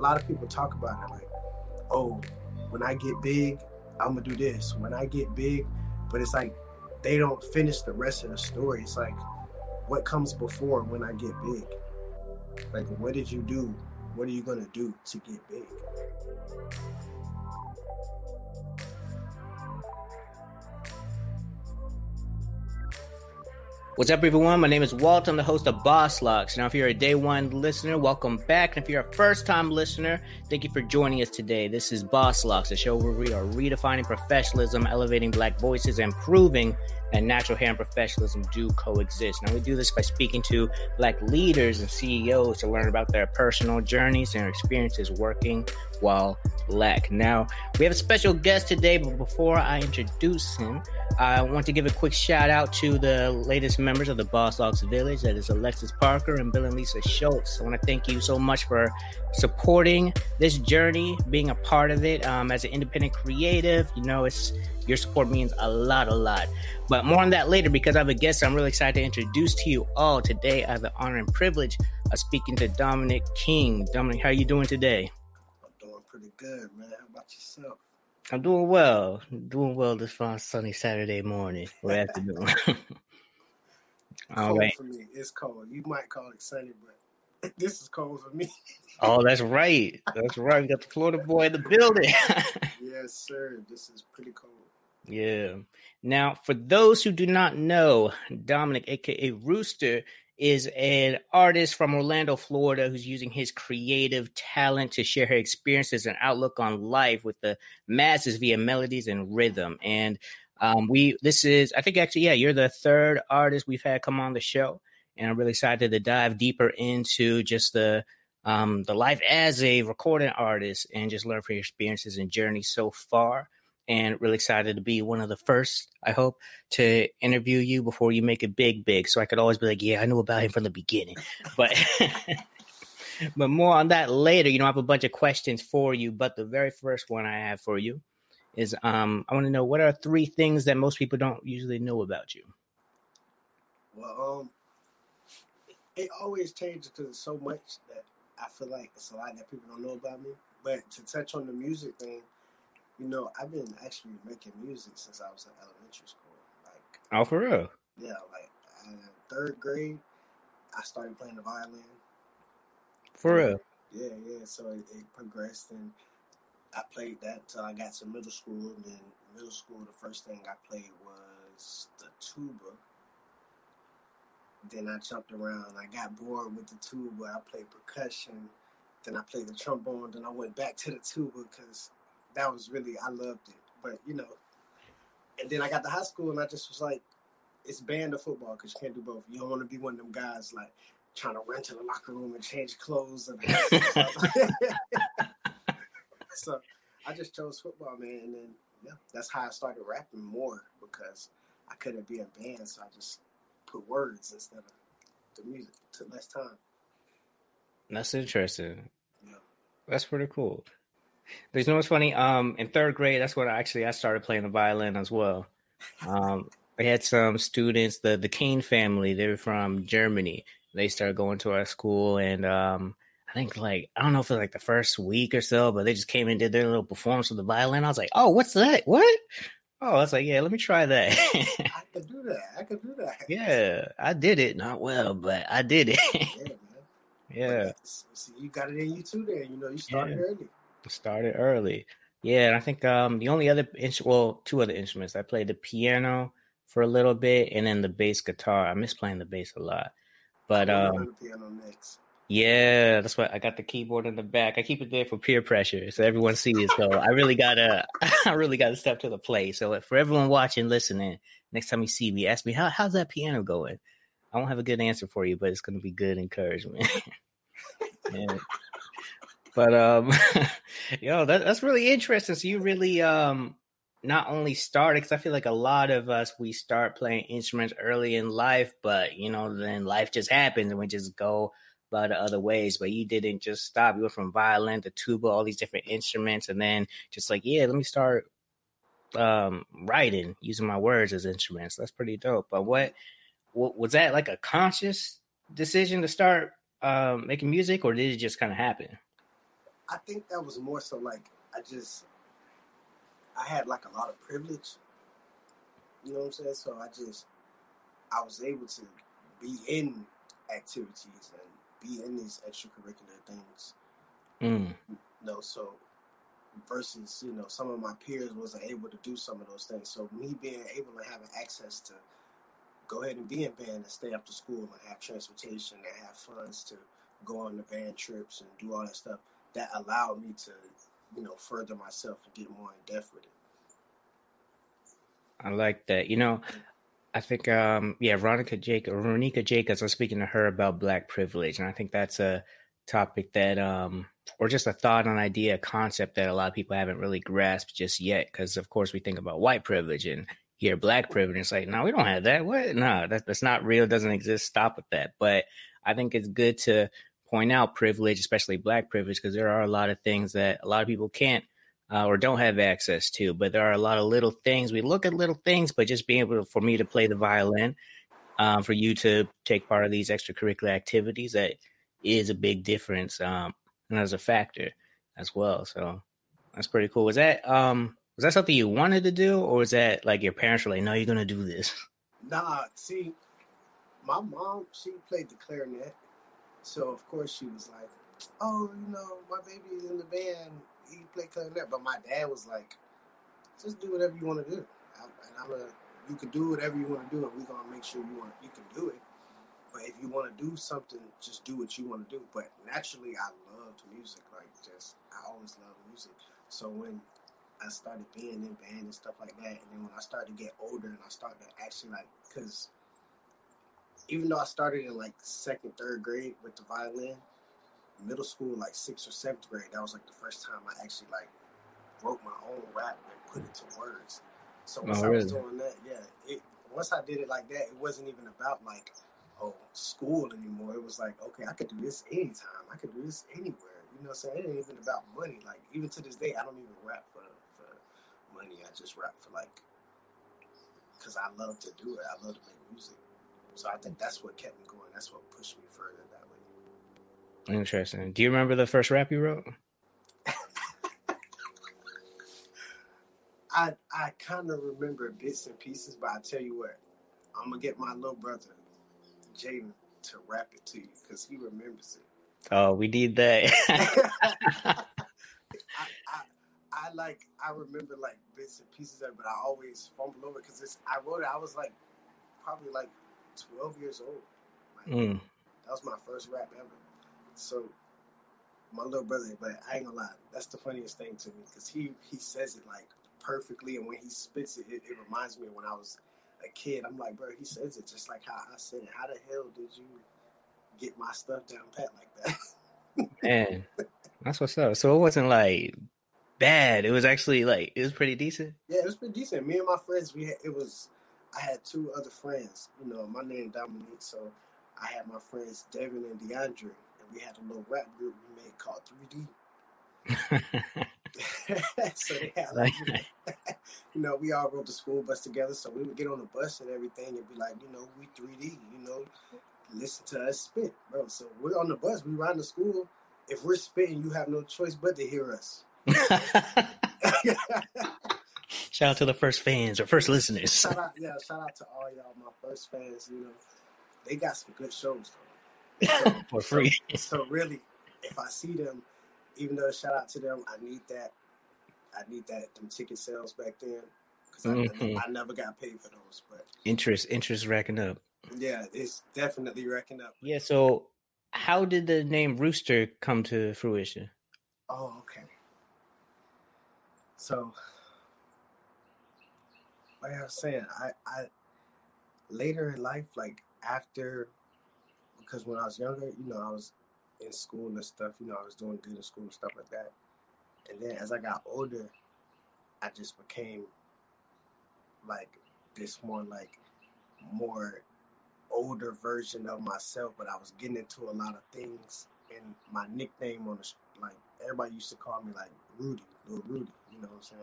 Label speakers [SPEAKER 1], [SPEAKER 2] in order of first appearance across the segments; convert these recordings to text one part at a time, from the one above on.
[SPEAKER 1] lot of people talk about it like, oh, when I get big, I'm gonna do this. When I get big, but it's like they don't finish the rest of the story. It's like what comes before when I get big. Like, what did you do? What are you gonna do to get big?
[SPEAKER 2] What's up, everyone? My name is Walt. I'm the host of Boss Locks. Now, if you're a day one listener, welcome back. And if you're a first time listener, thank you for joining us today. This is Boss Locks, a show where we are redefining professionalism, elevating black voices, and proving that natural hair and professionalism do coexist. Now, we do this by speaking to black leaders and CEOs to learn about their personal journeys and experiences working while black. Now, we have a special guest today, but before I introduce him, I want to give a quick shout out to the latest members of the Boss Locks Village. That is Alexis Parker and Bill and Lisa Schultz. I want to thank you so much for supporting this journey, being a part of it. Um, as an independent creative, you know, it's your support means a lot, a lot. But more on that later because I have a guest I'm really excited to introduce to you all. Today, I have the honor and privilege of speaking to Dominic King. Dominic, how are you doing today?
[SPEAKER 1] I'm doing pretty good, man. How about yourself?
[SPEAKER 2] I'm doing well. I'm doing well this fine sunny Saturday morning or afternoon.
[SPEAKER 1] All cold right. for me. It's cold. You might call it sunny, but this is cold for me.
[SPEAKER 2] oh, that's right. That's right. We got the Florida boy in the building.
[SPEAKER 1] yes, sir. This is pretty cold.
[SPEAKER 2] Yeah. Now, for those who do not know, Dominic, aka Rooster, is an artist from Orlando, Florida, who's using his creative talent to share her experiences and outlook on life with the masses via melodies and rhythm. And um, we, this is, I think actually, yeah, you're the third artist we've had come on the show, and I'm really excited to dive deeper into just the um, the life as a recording artist and just learn from your experiences and journey so far and really excited to be one of the first, I hope, to interview you before you make it big, big. So I could always be like, yeah, I knew about him from the beginning. But but more on that later. You know, I have a bunch of questions for you, but the very first one I have for you is um I want to know what are three things that most people don't usually know about you?
[SPEAKER 1] Well, um it always changes because it's so much that I feel like it's a lot that people don't know about me. But to touch on the music thing, you know, I've been actually making music since I was in elementary school. Like,
[SPEAKER 2] oh, for real?
[SPEAKER 1] Yeah, like in third grade, I started playing the violin.
[SPEAKER 2] For real?
[SPEAKER 1] Yeah, yeah. So it, it progressed, and I played that until I got to middle school. And then middle school, the first thing I played was the tuba. Then I jumped around. I got bored with the tuba. I played percussion. Then I played the trombone. Then I went back to the tuba because that was really I loved it. But you know, and then I got to high school and I just was like, it's band or football because you can't do both. You don't want to be one of them guys like trying to run to the locker room and change clothes. And so I just chose football, man. And then yeah, that's how I started rapping more because I couldn't be in band, so I just put words instead of the music. Took less time.
[SPEAKER 2] That's interesting. Yeah. That's pretty cool. There's no what's funny. Um, in third grade, that's when I actually I started playing the violin as well. Um, I had some students, the the Kane family. They were from Germany. They started going to our school, and um, I think like I don't know if it was like the first week or so, but they just came and did their little performance with the violin. I was like, oh, what's that? What? Oh, I was like, yeah, let me try that.
[SPEAKER 1] I could do that. I could do that.
[SPEAKER 2] Yeah, I did it. Not well, but I did it. yeah, yeah.
[SPEAKER 1] See, you got it in you too. There, you know, you started yeah. early.
[SPEAKER 2] Started early. Yeah, and I think um the only other instrument, well, two other instruments. I played the piano for a little bit and then the bass guitar. I miss playing the bass a lot. But um Yeah, that's what I got the keyboard in the back. I keep it there for peer pressure so everyone sees. So I really gotta I really gotta step to the plate. So for everyone watching, listening, next time you see me, ask me how how's that piano going? I won't have a good answer for you, but it's gonna be good encouragement. But um, yo, that, that's really interesting. So you really um not only started because I feel like a lot of us we start playing instruments early in life, but you know then life just happens and we just go about other ways. But you didn't just stop. You went from violin to tuba, all these different instruments, and then just like yeah, let me start um writing using my words as instruments. That's pretty dope. But what, what was that like a conscious decision to start um, making music, or did it just kind of happen?
[SPEAKER 1] I think that was more so like I just I had like a lot of privilege. You know what I'm saying? So I just I was able to be in activities and be in these extracurricular things.
[SPEAKER 2] Mm.
[SPEAKER 1] You know, so versus you know some of my peers wasn't able to do some of those things. So me being able to have access to go ahead and be in band and stay after school and have transportation and have funds to go on the band trips and do all that stuff, that allowed me to, you know, further myself and get more in depth with it.
[SPEAKER 2] I like that. You know, I think um yeah, Veronica Jacob Veronica Jacobs, I was speaking to her about black privilege, and I think that's a topic that um or just a thought, an idea, a concept that a lot of people haven't really grasped just yet. Because of course we think about white privilege and hear black privilege. It's like, no, we don't have that. What? No, that, that's not real. It doesn't exist. Stop with that. But I think it's good to point out privilege, especially black privilege, because there are a lot of things that a lot of people can't uh, or don't have access to. But there are a lot of little things. We look at little things, but just being able to, for me to play the violin, um, for you to take part of these extracurricular activities, that is a big difference. Um, and as a factor as well. So that's pretty cool. Was that um was that something you wanted to do, or was that like your parents were like, "No, you're gonna do this"?
[SPEAKER 1] Nah, see, my mom she played the clarinet, so of course she was like, "Oh, you know, my baby is in the band. He play clarinet." But my dad was like, "Just do whatever you want to do, and I'm gonna. You can do whatever you want to do, and we're gonna make sure you want you can do it. But if you want to do something, just do what you want to do. But naturally, I loved music. Like just, I always loved music. So when I started being in band and stuff like that. And then when I started to get older and I started to actually like, because even though I started in like second, third grade with the violin, middle school, like sixth or seventh grade, that was like the first time I actually like wrote my own rap and put it to words. So oh, once
[SPEAKER 2] Oh,
[SPEAKER 1] I was doing that, yeah, it once I did it like that, it wasn't even about like oh school anymore. It was like okay, I could do this anytime. I could do this anywhere. You know what I'm saying? It ain't even about money. Like even to this day, I don't even rap for for money. I just rap for like because I love to do it. I love to make music. So I think that's what kept me going. That's what pushed me further that way.
[SPEAKER 2] Interesting. Do you remember the first rap you wrote?
[SPEAKER 1] I I kind of remember bits and pieces, but I tell you what, I'm gonna get my little brother Jaden to rap it to you because he remembers it.
[SPEAKER 2] Oh, we need that.
[SPEAKER 1] I, I, I like I remember like bits and pieces of it, but I always fumble over because it's I wrote it. I was like probably like 12 years old. Like,
[SPEAKER 2] Mm.
[SPEAKER 1] That was my first rap ever. So my little brother, but I ain't gonna lie, that's the funniest thing to me because he he says it like perfectly, and when he spits it, it, it reminds me of when I was a kid. I'm like, bro, he says it just like how I said it. How the hell did you get my stuff down pat like that?
[SPEAKER 2] Man, that's what's up. So it wasn't like bad. It was actually like it was pretty decent.
[SPEAKER 1] Yeah, it was pretty decent. Me and my friends, we had, it was. I had two other friends. You know, my name Dominique, so I had my friends Devin and DeAndre, and we had a little rap group we made called 3D. so they had like, you know, we all rode the school bus together. So we would get on the bus and everything and be like, you know, we 3D, you know, listen to us spit, bro. So we're on the bus, we ride the school. If we're spitting, you have no choice but to hear us.
[SPEAKER 2] Shout out to the first fans or first listeners.
[SPEAKER 1] shout out, yeah, shout out to all y'all, my first fans. You know, they got some good shows though.
[SPEAKER 2] For free.
[SPEAKER 1] So, so really, if I see them, even though shout out to them, I need that. I need that them ticket sales back then because I,
[SPEAKER 2] Mhm.
[SPEAKER 1] I never got paid for those. But
[SPEAKER 2] Interest, interest racking up.
[SPEAKER 1] yeah, it's definitely racking up.
[SPEAKER 2] Yeah. So, how did the name Rooster come to fruition?
[SPEAKER 1] Oh, okay. So, like I was saying, I, I later in life, like after, because when I was younger, you know, I was in school and stuff. You know, I was doing good in school and stuff like that. And then as I got older, I just became like this more like more older version of myself. But I was getting into a lot of things, and my nickname on the like everybody used to call me like Rudy, little Rudy. You know what I'm saying?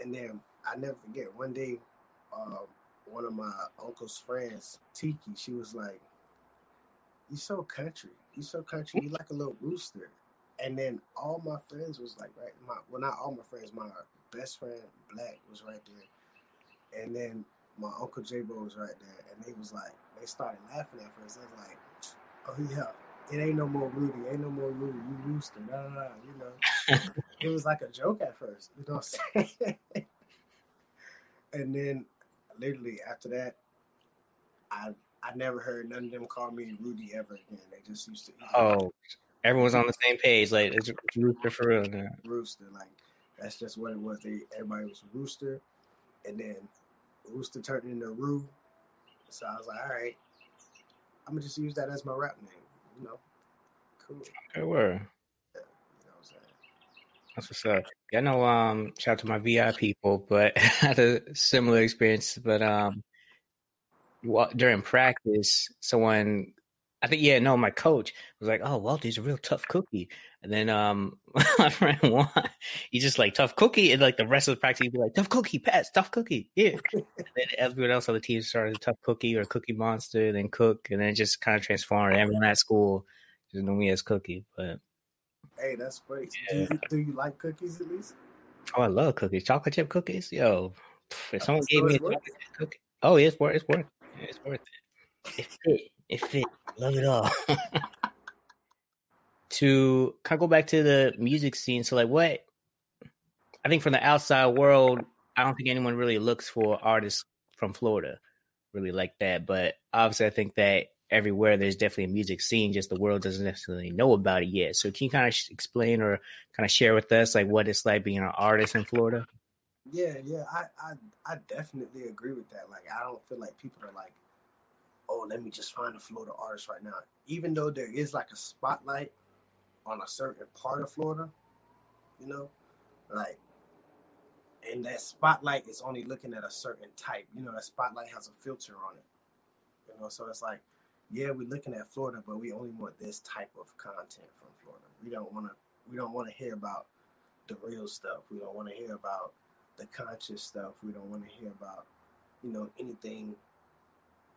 [SPEAKER 1] And then I never forget one day, um, one of my uncle's friends, Tiki, she was like, "You so country. You so country. You like a little rooster." and then all my friends was like right my well not all my friends my best friend black was right there and then my uncle j-bo was right there and they was like they started laughing at first they was like oh yeah it ain't no more rudy ain't no more rudy you rooster nah, nah, nah, you know it was like a joke at first you know what i'm saying and then literally after that i i never heard none of them call me rudy ever again they just used to
[SPEAKER 2] oh Everyone's on the same page. Like it's, Rooster for real now.
[SPEAKER 1] Rooster, like that's just what it was. They everybody was Rooster, and then Rooster turned into Roo. So I was like, all right, I'm gonna just use that as my rap name. You know, cool.
[SPEAKER 2] Okay, word. Yeah, you know what I'm saying. That's what's up. Yeah, I know. Um, shout out to my VI people, but had a similar experience. But um, during practice, someone I think yeah, no, my coach was like, "Oh, Walter's a real tough cookie." And then um, my friend Juan, he's just like tough cookie, and like the rest of the practice, he'd be like, "Tough cookie, pass, tough cookie." Yeah. then everyone else on the team started tough cookie or cookie monster, then cook, and then just kind of transformed. Everyone at school just knew me as cookie. But
[SPEAKER 1] hey, that's great. Yeah. Do, you, do you like cookies at least?
[SPEAKER 2] Oh, I love cookies. Chocolate chip cookies, yo. If someone gave me a chocolate chip cookie, oh, it's worth, it's worth, It. it's worth it. It fit. It fit. Love it all. to kind of go back to the music scene. So, like, what I think from the outside world, I don't think anyone really looks for artists from Florida really like that. But obviously, I think that everywhere there's definitely a music scene, just the world doesn't necessarily know about it yet. So, can you kind of explain or kind of share with us like what it's like being an artist in Florida?
[SPEAKER 1] Yeah, yeah, I, I, I definitely agree with that. Like, I don't feel like people are like oh, let me just find a Florida artist right now. Even though there is like a spotlight on a certain part of Florida, you know, like, and that spotlight is only looking at a certain type. You know, that spotlight has a filter on it. You know, so it's like, yeah, we're looking at Florida, but we only want this type of content from Florida. We don't want to. We don't want to hear about the real stuff. We don't want to hear about the conscious stuff. We don't want to hear about, you know, anything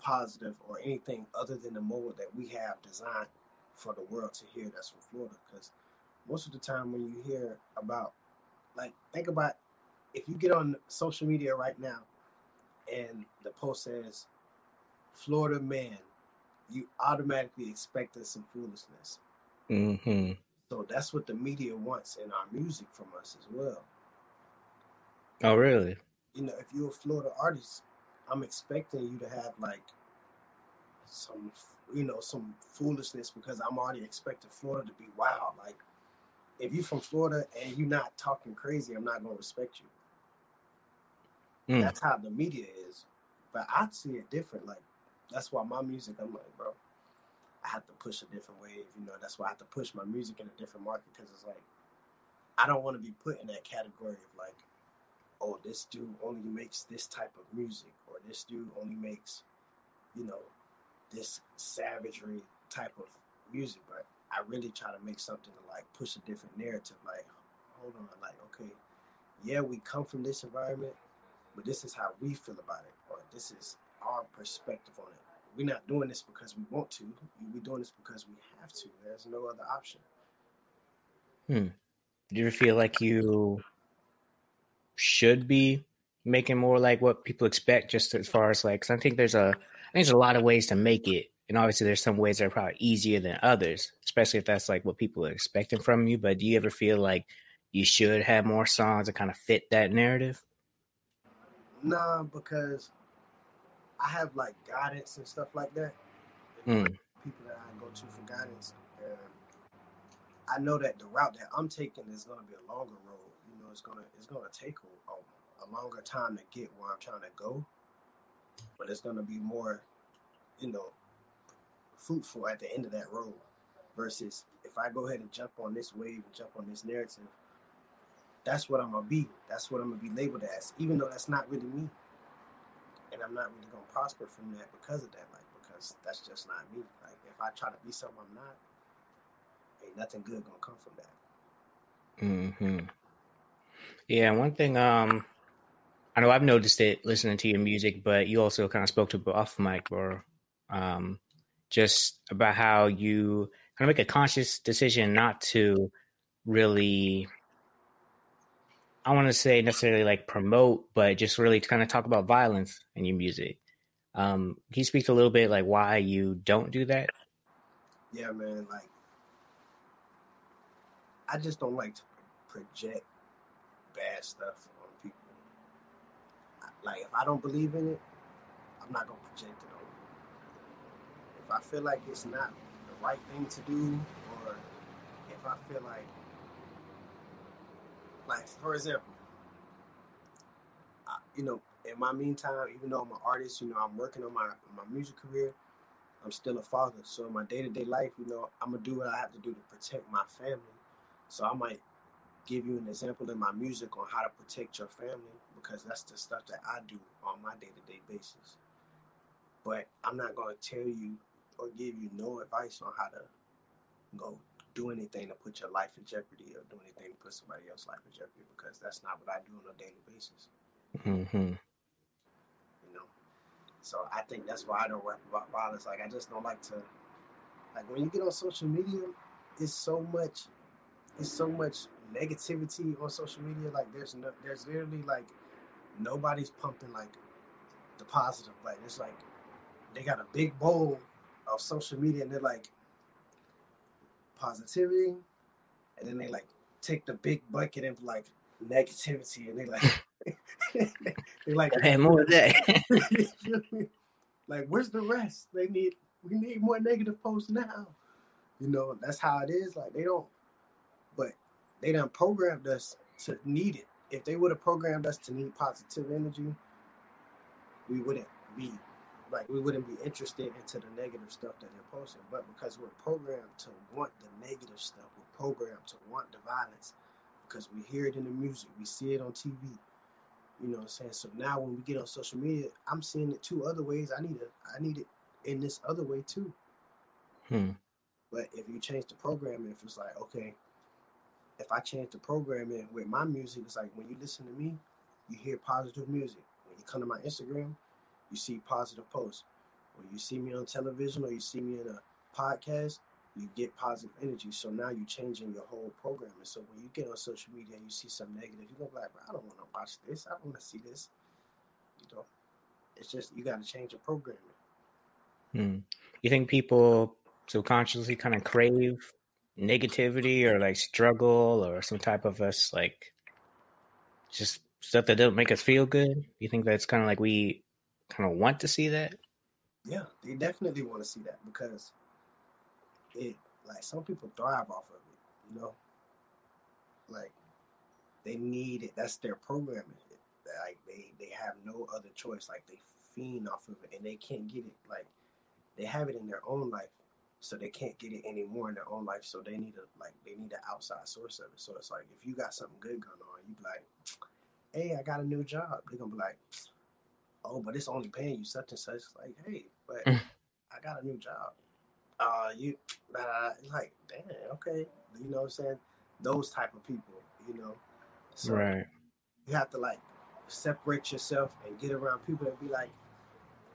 [SPEAKER 1] positive or anything other than the mold that we have designed for the world to hear that's from Florida. Because most of the time when you hear about, like, think about if you get on social media right now and the post says, Florida man, you automatically expecting some foolishness.
[SPEAKER 2] Mm-hmm.
[SPEAKER 1] So that's what the media wants in our music from us as well.
[SPEAKER 2] Oh, really?
[SPEAKER 1] You know, if you're a Florida artist, I'm expecting you to have like some, you know, some foolishness because I'm already expecting Florida to be wild. Like, if you're from Florida and you're not talking crazy, I'm not gonna respect you. Mm. That's how the media is. But I see it different. Like, that's why my music, I'm like, bro, I have to push a different wave. You know, that's why I have to push my music in a different market because it's like, I don't want to be put in that category of like, oh, this dude only makes this type of music, or this dude only makes, you know, this savagery type of music. But I really try to make something to like push a different narrative. Like, hold on, like, okay, yeah, we come from this environment, but this is how we feel about it, or this is our perspective on it. We're not doing this because we want to. We're doing this because we have to. There's no other option.
[SPEAKER 2] Hmm. Do you feel like you should be making more like what people expect just as far as like I think there's a I think there's a lot of ways to make it. And obviously there's some ways that are probably easier than others, especially if that's like what people are expecting from you. But do you ever feel like you should have more songs that kind of fit that narrative?
[SPEAKER 1] Nah, because I have like guidance and stuff like that. Mm. People that I go to for guidance. And I know that the route that I'm taking is going to be a longer road You know, it's gonna it's gonna take a, a, a longer time to get where I'm trying to go, but it's gonna be more, you know, fruitful at the end of that road. Versus if I go ahead and jump on this wave and jump on this narrative, that's what I'm gonna be. That's what I'm gonna be labeled as, even though that's not really me. And I'm not really gonna prosper from that because of that, like because that's just not me. Like if I try to be something I'm not, ain't nothing good gonna come from that.
[SPEAKER 2] Mm-hmm. Yeah, one thing um I know I've noticed it listening to your music, but you also kind of spoke to off mic or um just about how you kind of make a conscious decision not to really I want to say necessarily like promote, but just really kind of talk about violence in your music. Um, can you speak a little bit like why you don't do that?
[SPEAKER 1] Yeah, man. Like, I just don't like to project bad stuff on people. Like, if I don't believe in it, I'm not gonna project it on. If I feel like it's not the right thing to do, or if I feel like like for example, I, you know, in my meantime, even though I'm an artist, you know, I'm working on my my music career. I'm still a father, so in my day to day life, you know, I'm gonna do what I have to do to protect my family. So I might give you an example in my music on how to protect your family because that's the stuff that I do on my day to day basis. But I'm not gonna tell you or give you no advice on how to go do anything to put your life in jeopardy or do anything to put somebody else's life in jeopardy because that's not what I do on a daily basis.
[SPEAKER 2] Mm-hmm.
[SPEAKER 1] You know, so I think that's why I don't rap about violence. Like I just don't like to. Like when you get on social media, it's so much, it's so much negativity on social media. Like there's no, there's literally like nobody's pumping like the positive. Like it's like they got a big bowl of social media and they're like positivity, and then they like take the big bucket of like negativity, and they like they like
[SPEAKER 2] hey, more of that.
[SPEAKER 1] like, where's the rest? They need we need more negative posts now. You know, that's how it is. Like they don't, but they done programmed us to need it. If they would have programmed us to need positive energy, we wouldn't be like we wouldn't be interested into the negative stuff that they're posting. But because we're programmed to want the negative stuff, we're programmed to want the violence because we hear it in the music, we see it on TV. You know what I'm saying? So now when we get on social media, I'm seeing it two other ways. I need it. I need it in this other way too.
[SPEAKER 2] Hmm.
[SPEAKER 1] But if you change the programming, if it's like, okay, if I change the programming with my music, it's like when you listen to me, you hear positive music. When you come to my Instagram, you see positive posts. When you see me on television or you see me in a podcast, you get positive energy. So now you're changing your whole program. And so when you get on social media and you see some negative, you're gonna be like, I don't want to watch this. I don't want to see this. You know, it's just you got to change your programming.
[SPEAKER 2] Hmm. You think people subconsciously kind of crave negativity or like struggle or some type of us like just stuff that doesn't make us feel good? You think that's kind of like we kind of want to see that?
[SPEAKER 1] Yeah, they definitely want to see that because it like some people thrive off of it, you know. Like they need it. That's their programming. Like they they have no other choice. Like they fiend off of it and they can't get it. Like they have it in their own life, so they can't get it anymore in their own life. So they need a like they need an outside source of it. So it's like if you got something good going on, you be like, "Hey, I got a new job." They're gonna be like, oh, but it's only paying you such and such. Like, hey, but mm. I got a new job. Uh, you, uh, like, damn, okay. You know what I'm saying? Those type of people, you know.
[SPEAKER 2] So right.
[SPEAKER 1] You have to like separate yourself and get around people that be like,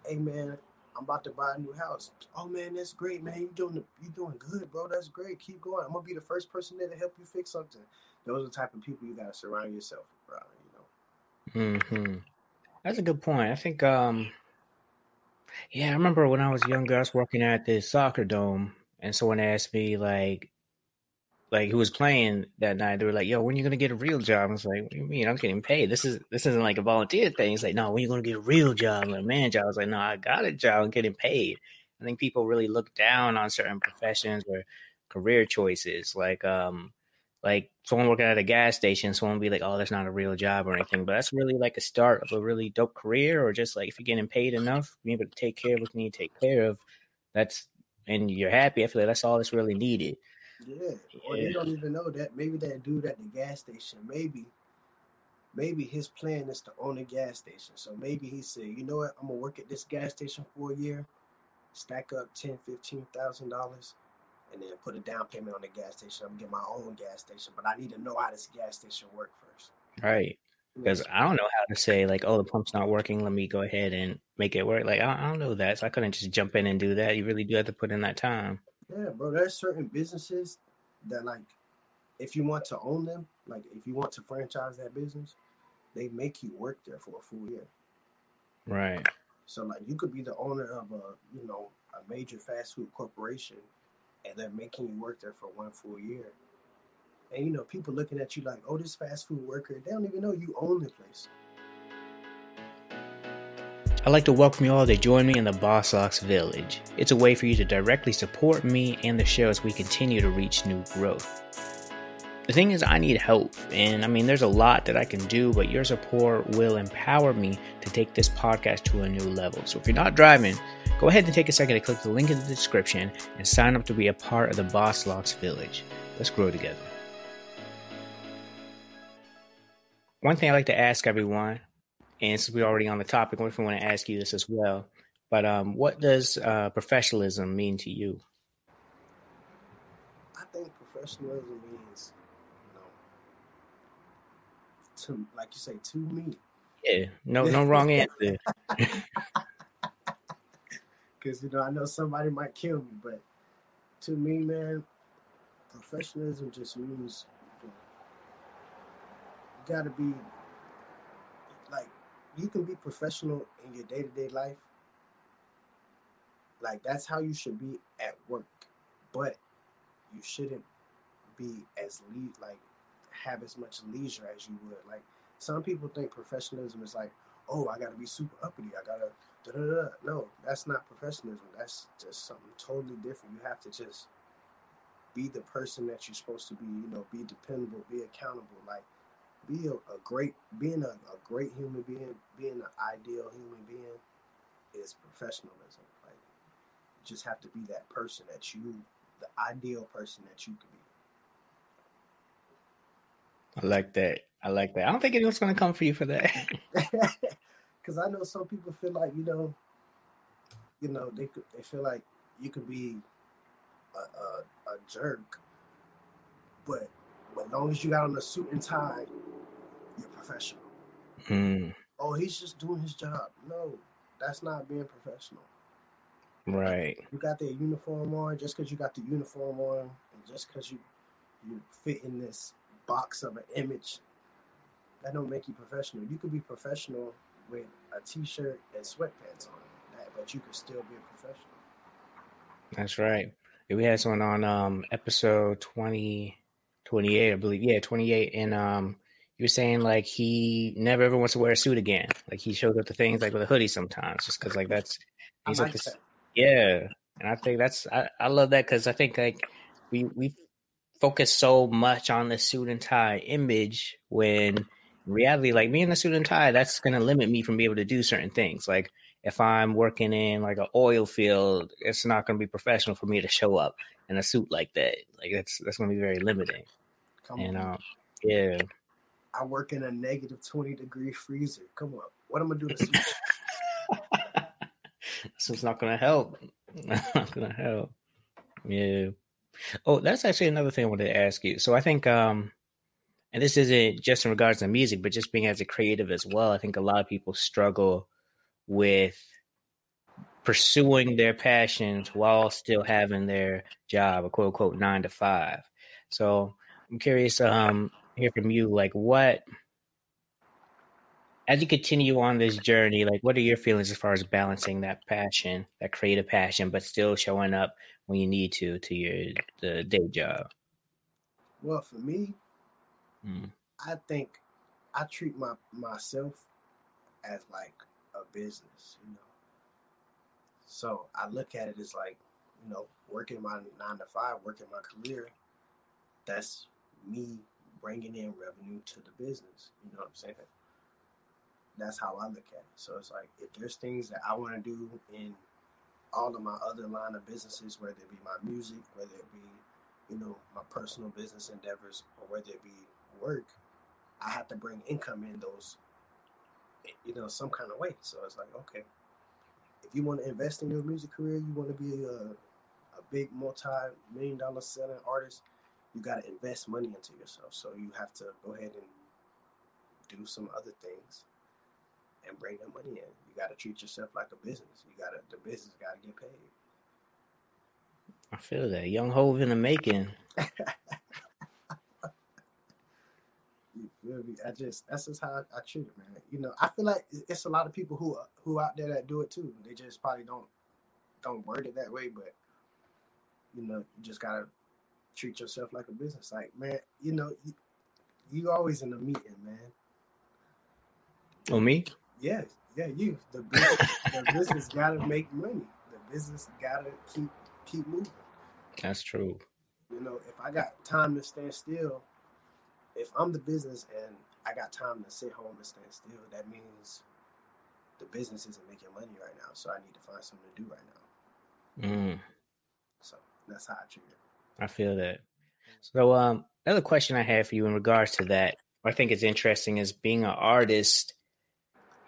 [SPEAKER 1] hey man, I'm about to buy a new house. Oh man, that's great, man. You doing you doing good, bro. That's great. Keep going. I'm gonna be the first person there to help you fix something. Those are the type of people you gotta surround yourself around. You
[SPEAKER 2] know. Hmm. That's a good point. I think, um, yeah, I remember when I was younger, I was working at the soccer dome, and someone asked me like, like who was playing that night. They were like, "Yo, when are you gonna get a real job?" I was like, "What do you mean? I'm getting paid. This is this isn't like a volunteer thing." He's like, "No, when are you gonna get a real job, like man job?" I was like, "No, I got a job. I'm getting paid." I think people really look down on certain professions or career choices, like um, like someone working at a gas station, someone will be like, "Oh, that's not a real job or anything," but that's really like a start of a really dope career, or just like if you're getting paid enough, being able to take care of what you need to take care of, that's and you're happy. I feel like that's all that's really needed.
[SPEAKER 1] Yeah, or yeah. they don't even know that maybe that dude at the gas station, maybe, maybe his plan is to own a gas station. So maybe he said, you know what, I'm gonna work at this gas station for a year, stack up ten, fifteen thousand dollars and then put a down payment on the gas station. I'm gonna get my own gas station, but I need to know how this gas station work first.
[SPEAKER 2] Right. Because I don't know how to say like, oh, the pump's not working. Let me go ahead and make it work. Like I, I don't know that, so I couldn't just jump in and do that. You really do have to put in that time.
[SPEAKER 1] Yeah, bro. There's certain businesses that like if you want to own them, like if you want to franchise that business, they make you work there for a full year.
[SPEAKER 2] Right.
[SPEAKER 1] So like you could be the owner of a you know a major fast food corporation, and they're making you work there for one full year. And you know people looking at you like, oh, this fast food worker, they don't even know you own the place.
[SPEAKER 2] I'd like to welcome you all to join me in the Boss Locks Village. It's a way for you to directly support me and the show as we continue to reach new growth. The thing is, I need help, and I mean, there's a lot that I can do, but your support will empower me to take this podcast to a new level. So if you're not driving, go ahead and take a second to click the link in the description and sign up to be a part of the Boss Locks Village. Let's grow together. One thing I like to ask everyone and since we're already on the topic, I want to ask you this as well. But um, what does uh, professionalism mean to you?
[SPEAKER 1] I think professionalism means, you know, to like you say, to me.
[SPEAKER 2] Yeah, no, no wrong answer.
[SPEAKER 1] Because you know, I know somebody might kill me, but to me, man, professionalism just means you, know, got to be like you can be professional in your day to day life. Like that's how you should be at work, but you shouldn't be as lead like have as much leisure as you would. Like some people think professionalism is like, oh, I gotta be super uppity. I gotta da da da. No, that's not professionalism. That's just something totally different. You have to just be the person that you're supposed to be. You know, be dependable, be accountable. Like be a, a great being a, a, great human being, being an ideal human being is professionalism. Like you just have to be that person that you the ideal person that you could
[SPEAKER 2] be. I like that. I like that. I don't think anyone's gonna come for you for that.
[SPEAKER 1] Cause I know some people feel like, you know, you know, they could they feel like you could be a, a, a jerk, but as long as you got on a suit and tie, you're professional. Mm. Oh, he's just doing his job. No, that's not being professional.
[SPEAKER 2] Right.
[SPEAKER 1] You got that uniform on just because you got the uniform on, and just because you you fit in this box of an image, that don't make you professional. You could be professional with a t-shirt and sweatpants on, but you could still be a professional.
[SPEAKER 2] That's right. We had someone on um, episode 20, 28, I believe. Yeah, 28. And um, you were saying like he never ever wants to wear a suit again. Like he shows up to things like with a hoodie sometimes, just because like that's he's like, like this, yeah. And I think that's I, I love that because I think like we we focus so much on the suit and tie image when in reality, like me in the suit and tie, that's gonna limit me from being able to do certain things. Like if I'm working in like an oil field, it's not gonna be professional for me to show up in a suit like that. Like that's that's gonna be very limiting. Come and um, yeah.
[SPEAKER 1] I work in a negative 20 degree freezer. Come on. What am I gonna do to
[SPEAKER 2] So it's not gonna help. not gonna help. Yeah. Oh, that's actually another thing I wanted to ask you. So I think um and this isn't just in regards to music, but just being as a creative as well. I think a lot of people struggle with pursuing their passions while still having their job, a quote unquote nine to five. So I'm curious, um, hear from you. Like, what as you continue on this journey, like, what are your feelings as far as balancing that passion, that creative passion, but still showing up when you need to to your the day job?
[SPEAKER 1] Well, for me, mm. I think I treat my myself as like a business, you know. So I look at it as like, you know, working my nine to five, working my career. That's me bringing in revenue to the business. You know what I'm saying? That's how I look at it. So it's like if there's things that I want to do in all of my other line of businesses, whether it be my music, whether it be, you know, my personal business endeavors, or whether it be work, I have to bring income in those, you know, some kind of way. So it's like, okay, if you want to invest in your music career, you want to be a, a big multi-million dollar selling artist, you got to invest money into yourself. So you have to go ahead and do some other things and bring that money in. You got to treat yourself like a business. You got to the business got to get paid.
[SPEAKER 2] I feel that young Hov in the making.
[SPEAKER 1] feel me? I just that's just how I, treat it, man. You know, I feel like it's a lot of people who who out there that do it too. They just probably don't don't word it that way, but you know, you just gotta treat yourself like a business. Like, man, you know, you, you always in a meeting, man.
[SPEAKER 2] Oh, me?
[SPEAKER 1] Yeah, yeah, you. The business, the business gotta make money. The business gotta keep keep moving.
[SPEAKER 2] That's true.
[SPEAKER 1] You know, if I got time to stand still, if I'm the business and I got time to sit home and stand still, that means the business isn't making money right now. So I need to find something to do right now.
[SPEAKER 2] Mm.
[SPEAKER 1] So that's how I treat it.
[SPEAKER 2] I feel that. So, um, another question I have for you in regards to that, I think it's interesting is being an artist.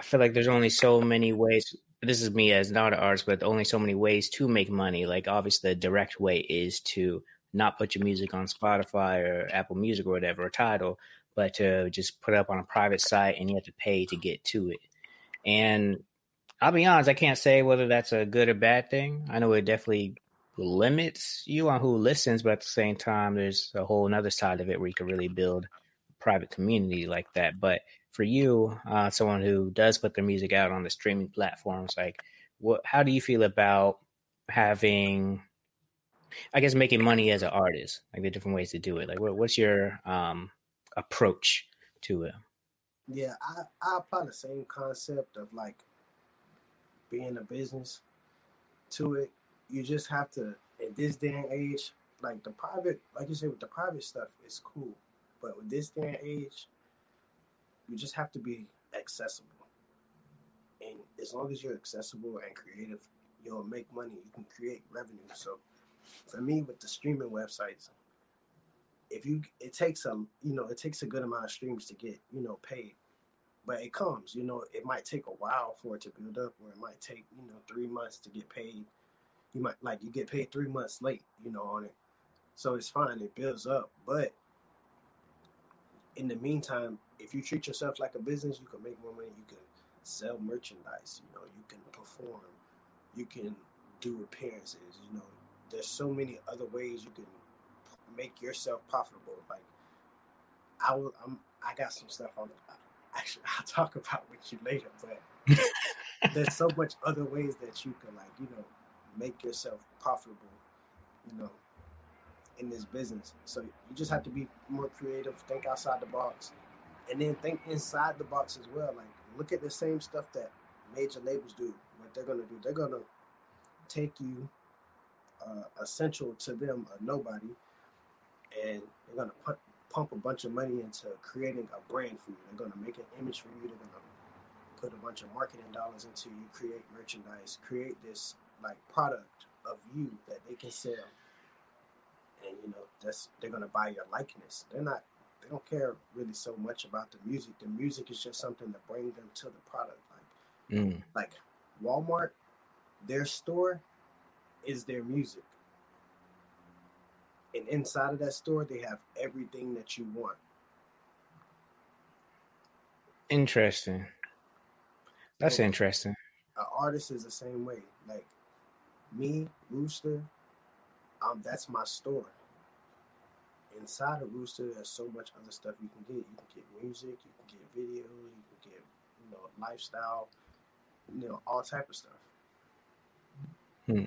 [SPEAKER 2] I feel like there's only so many ways. This is me as not an artist, but only so many ways to make money. Like, obviously, the direct way is to not put your music on Spotify or Apple Music or whatever, or Tidal, but to just put up on a private site and you have to pay to get to it. And I'll be honest, I can't say whether that's a good or bad thing. I know it definitely limits you on who listens, but at the same time, there's a whole other side of it where you can really build a private community like that. But for you, uh, someone who does put their music out on the streaming platforms, like what, how do you feel about having, I guess, making money as an artist, like the different ways to do it? Like, what, what's your um, approach to it?
[SPEAKER 1] Yeah, I, I apply the same concept of like being a business to it you just have to in this day and age, like the private, like you say, with the private stuff, it's cool. But with this day and age, you just have to be accessible. And as long as you're accessible and creative, you'll make money. You can create revenue. So for me, with the streaming websites, if you it takes a you know it takes a good amount of streams to get you know paid but it comes you know it might take a while for it to build up or it might take you know three months to get paid you might like you get paid three months late, you know, on it. So it's fine, it builds up. But in the meantime, if you treat yourself like a business, you can make more money. You can sell merchandise, you know, you can perform, you can do appearances, you know. There's so many other ways you can make yourself profitable. Like I will I'm I got some stuff on actually I'll talk about with you later, but there's so much other ways that you can like, you know, make yourself profitable, you know, in this business. So you just have to be more creative, think outside the box, and then think inside the box as well. Like look at the same stuff that major labels do. What they're gonna do, they're gonna take you uh, essential to them, a nobody, and they're gonna put, pump a bunch of money into creating a brand for you. They're gonna make an image for you. They're gonna put a bunch of marketing dollars into you, create merchandise, create this like product of you that they can sell. And you know, that's they're gonna buy your likeness. They're not they don't care really so much about the music. The music is just something to bring them to the product. Like
[SPEAKER 2] mm.
[SPEAKER 1] like Walmart, their store is their music. And inside of that store they have everything that you want.
[SPEAKER 2] Interesting. That's interesting.
[SPEAKER 1] An artist is the same way. Like me, Rooster, um, that's my store. Inside of Rooster, there's so much other stuff you can get. You can get music, you can get video, you can get, you know, lifestyle, you know, all type of stuff.
[SPEAKER 2] Hmm.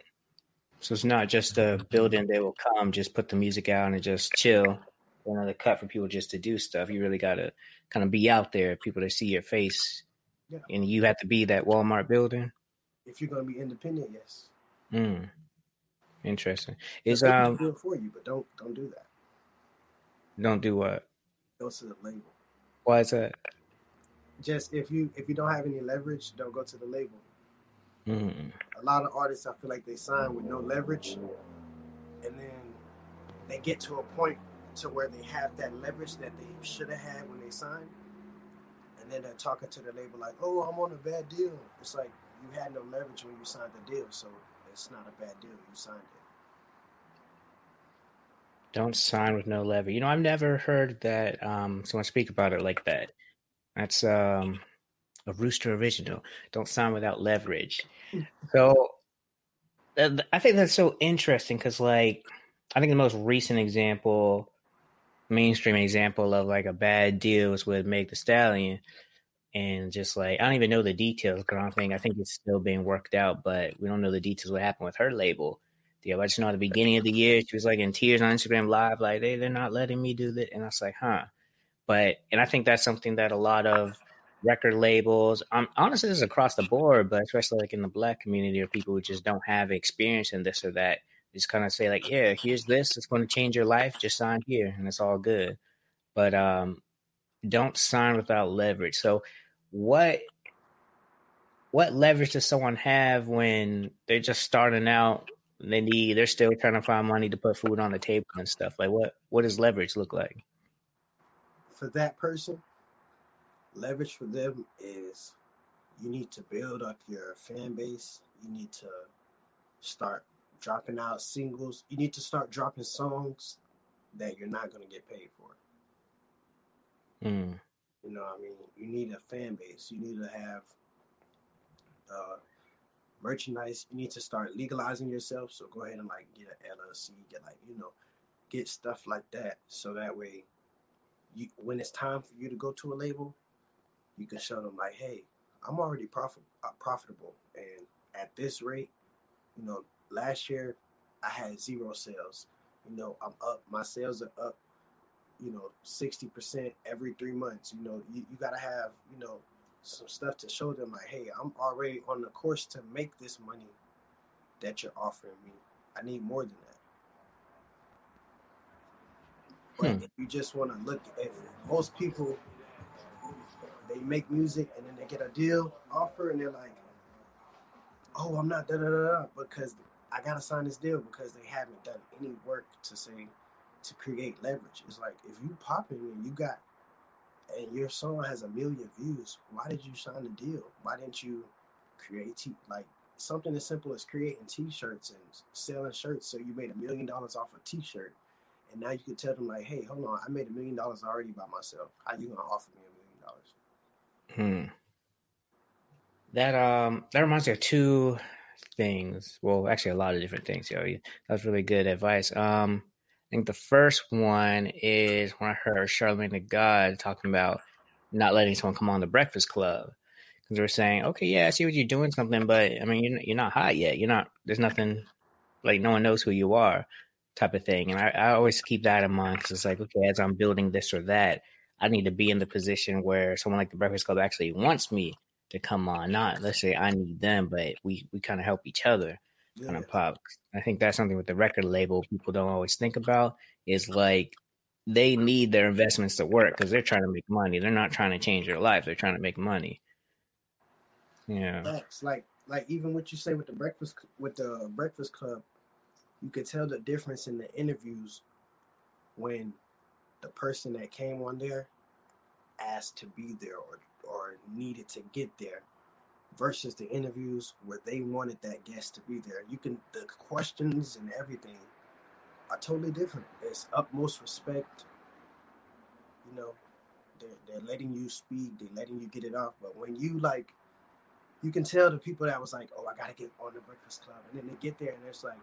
[SPEAKER 2] So it's not just a building they will come, just put the music out and just chill. Another cut for people just to do stuff. You really got to kind of be out there, people to see your face,
[SPEAKER 1] yeah.
[SPEAKER 2] and you have to be that Walmart building.
[SPEAKER 1] If you're going to be independent, yes.
[SPEAKER 2] Mm. Interesting. Is um
[SPEAKER 1] do it for you, but don't don't do that.
[SPEAKER 2] Don't do what?
[SPEAKER 1] Go to the label.
[SPEAKER 2] Why is that?
[SPEAKER 1] Just if you if you don't have any leverage, don't go to the label.
[SPEAKER 2] Mm.
[SPEAKER 1] A lot of artists, I feel like they sign with no leverage, and then they get to a point to where they have that leverage that they should have had when they signed, and then they're talking to the label like, "Oh, I'm on a bad deal." It's like you had no leverage when you signed the deal, so it's not a bad deal. You signed it.
[SPEAKER 2] Don't sign with no leverage. You know, I've never heard that um, someone speak about it like that. That's um, a Rooster original. Don't sign without leverage. Mm. so I think that's so interesting because, like, I think the most recent example mainstream example of like a bad deal deals with Meg the Stallion, and just like I don't even know the details because I don't think I think it's still being worked out, but we don't know the details what happened with her label deal. I just know at the beginning of the year she was like in tears on Instagram Live, like they they're not letting me do that, and I was like, huh. But and I think that's something that a lot of record labels, um, honestly, this is across the board, but especially like in the black community or people who just don't have experience in this or that, just kind of say like, yeah, here's this, it's going to change your life, just sign here, and it's all good. But um, don't sign without leverage. So, what what leverage does someone have when they're just starting out? They need, they're still trying to find money to put food on the table and stuff. Like, what what does leverage look like?
[SPEAKER 1] For that person, leverage for them is you need to build up your fan base. You need to start dropping out singles. You need to start dropping songs that you're not going to get paid for.
[SPEAKER 2] Mm.
[SPEAKER 1] You know, what I mean, you need a fan base. You need to have uh, merchandise. You need to start legalizing yourself. So go ahead and like get an LLC, get like you know, get stuff like that. So that way, you when it's time for you to go to a label, you can show them like, hey, I'm already profit uh, profitable, and at this rate, you know, last year I had zero sales. You know, I'm up. My sales are up. You know, sixty percent every three months. You know, you, you gotta have you know some stuff to show them like, hey, I'm already on the course to make this money that you're offering me. I need more than that. But hmm. if you just want to look at most people they make music and then they get a deal offer and they're like, oh, I'm not da da da because I gotta sign this deal because they haven't done any work to say to create leverage. It's like if you popping and you got and your song has a million views, why did you sign the deal? Why didn't you create t- like something as simple as creating t-shirts and selling shirts so you made a million dollars off a t-shirt and now you can tell them like hey hold on i made a million dollars already by myself how you gonna offer me a
[SPEAKER 2] Hmm. That um that reminds me of two things. Well, actually a lot of different things, yo. That's really good advice. Um I think the first one is when I heard Charlemagne the God talking about not letting someone come on the Breakfast Club because were saying, okay, yeah, I see what you're doing something, but I mean, you're you're not hot yet. You're not. There's nothing like no one knows who you are, type of thing. And I, I always keep that in mind because it's like, okay, as I'm building this or that, I need to be in the position where someone like the Breakfast Club actually wants me to come on. Not let's say I need them, but we we kind of help each other yeah. kind of pop. I think that's something with the record label people don't always think about is like they need their investments to work because they're trying to make money. They're not trying to change their life. They're trying to make money. Yeah.
[SPEAKER 1] That's like like even what you say with the breakfast with the Breakfast Club, you could tell the difference in the interviews when the person that came on there asked to be there or or needed to get there versus the interviews where they wanted that guest to be there. You can the questions and everything are totally different. It's utmost respect. You know, they're, they're letting you speak, they're letting you get it off. But when you like, you can tell the people that was like, "Oh, I gotta get on the Breakfast Club," and then they get there and it's like,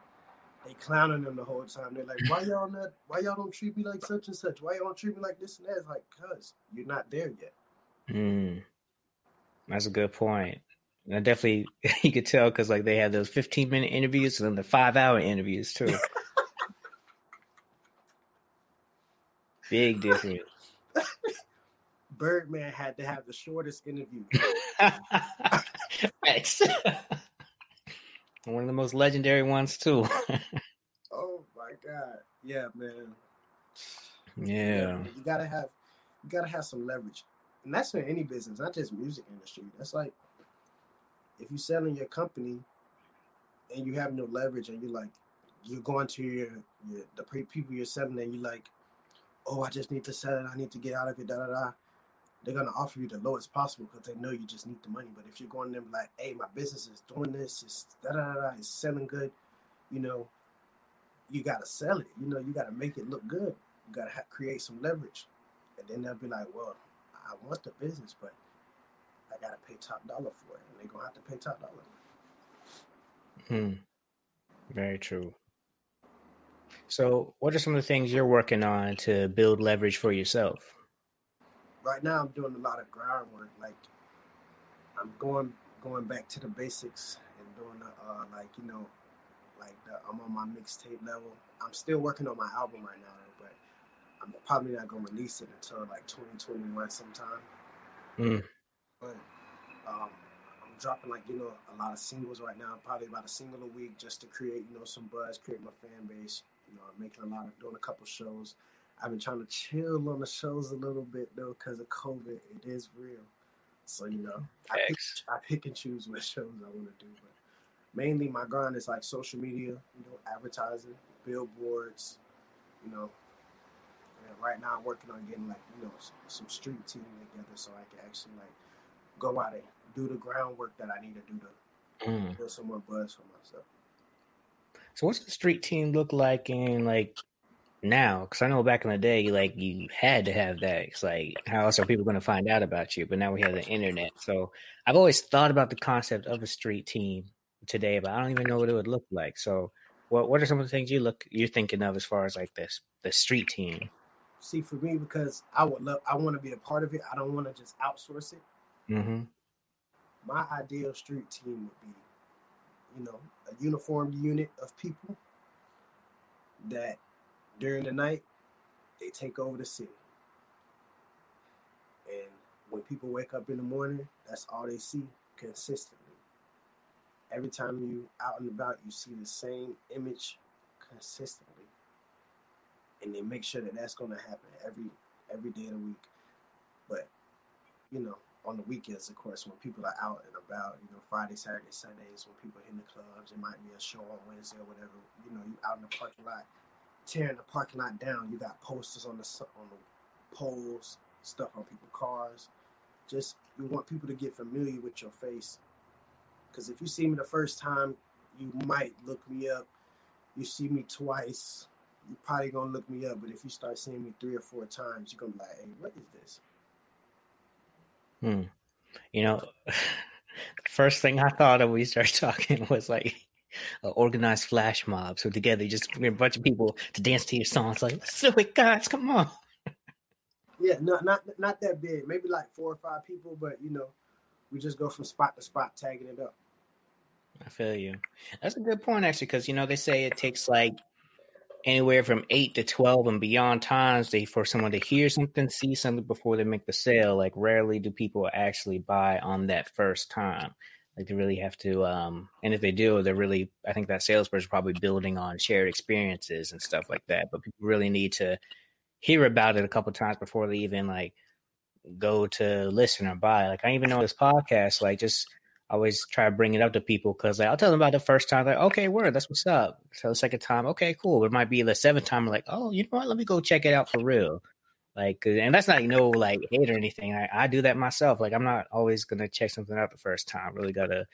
[SPEAKER 1] they clowning them the whole time. They're like, why y'all not? Why y'all don't treat me like such and such? Why y'all don't treat me like this and that? It's like, cause you're not there yet.
[SPEAKER 2] Mm. That's a good point. And definitely, you could tell because like they had those 15 minute interviews and then the five hour interviews too. Big difference.
[SPEAKER 1] Birdman had to have the shortest interview.
[SPEAKER 2] Thanks. One of the most legendary ones too.
[SPEAKER 1] oh my god. Yeah, man.
[SPEAKER 2] Yeah.
[SPEAKER 1] You gotta have you gotta have some leverage. And that's in any business, not just music industry. That's like if you're selling your company and you have no leverage and you're like you're going to your, your the people you're selling and you're like, oh, I just need to sell it. I need to get out of it. Da da da they're gonna offer you the lowest possible because they know you just need the money. But if you're going to them like, hey, my business is doing this, it's da da da, it's selling good, you know, you gotta sell it. You know, you gotta make it look good. You gotta ha- create some leverage, and then they'll be like, well, I want the business, but I gotta pay top dollar for it, and they're gonna have to pay top dollar.
[SPEAKER 2] Hmm. Very true. So, what are some of the things you're working on to build leverage for yourself?
[SPEAKER 1] Right now, I'm doing a lot of groundwork. Like, I'm going going back to the basics and doing the uh, like you know, like the, I'm on my mixtape level. I'm still working on my album right now, but I'm probably not gonna release it until like 2021 sometime.
[SPEAKER 2] Mm.
[SPEAKER 1] But um, I'm dropping like you know a lot of singles right now, probably about a single a week, just to create you know some buzz, create my fan base. You know, I'm making a lot of doing a couple shows. I've been trying to chill on the shows a little bit though because of COVID. It is real, so you know I pick, I pick and choose what shows I want to do. But mainly my grind is like social media, you know, advertising, billboards, you know. And right now I'm working on getting like you know some, street team together so I can actually like go out and do the groundwork that I need to do to mm. build some more buzz for myself.
[SPEAKER 2] So what's the street team look like in like now? Because I know back in the day, like you had to have that. It's like how else are people going to find out about you? But now we have the internet. So I've always thought about the concept of a street team today, but I don't even know what it would look like. So what what are some of the things you look you're thinking of as far as like this the street team?
[SPEAKER 1] See, for me, because I would love, I want to be a part of it. I don't want to just outsource it.
[SPEAKER 2] Mm-hmm.
[SPEAKER 1] My ideal street team would be you know, a uniformed unit of people that during the night they take over the city. And when people wake up in the morning, that's all they see consistently. Every time you out and about, you see the same image consistently, and they make sure that that's going to happen every every day of the week. But you know, on the weekends, of course, when people are out and about, you know, Friday, Saturday, Sundays, when people are in the clubs, it might be a show on Wednesday or whatever. You know, you out in the parking lot, tearing the parking lot down. You got posters on the on the poles, stuff on people's cars. Just you want people to get familiar with your face, because if you see me the first time, you might look me up. You see me twice, you're probably gonna look me up. But if you start seeing me three or four times, you're gonna be like, "Hey, what is this?"
[SPEAKER 2] Hmm. You know, first thing I thought of when we started talking was like an organized flash mob. So together, just bring a bunch of people to dance to your songs. Like, let's do it, guys! Come on.
[SPEAKER 1] Yeah, not not not that big. Maybe like four or five people, but you know, we just go from spot to spot, tagging it up.
[SPEAKER 2] I feel you. That's a good point, actually, because you know they say it takes like anywhere from eight to twelve and beyond times they for someone to hear something, see something before they make the sale. Like rarely do people actually buy on that first time. Like they really have to, um, and if they do, they're really. I think that salesperson probably building on shared experiences and stuff like that. But people really need to hear about it a couple times before they even like go to listen or buy. Like I even know this podcast, like just always try to bring it up to people because like, I'll tell them about the first time, like, okay, word, that's what's up. So the second time, okay, cool. It might be the seventh time, like, oh, you know what? Let me go check it out for real. Like, and that's not you know like hate or anything. I, I do that myself. Like, I'm not always gonna check something out the first time. Really gotta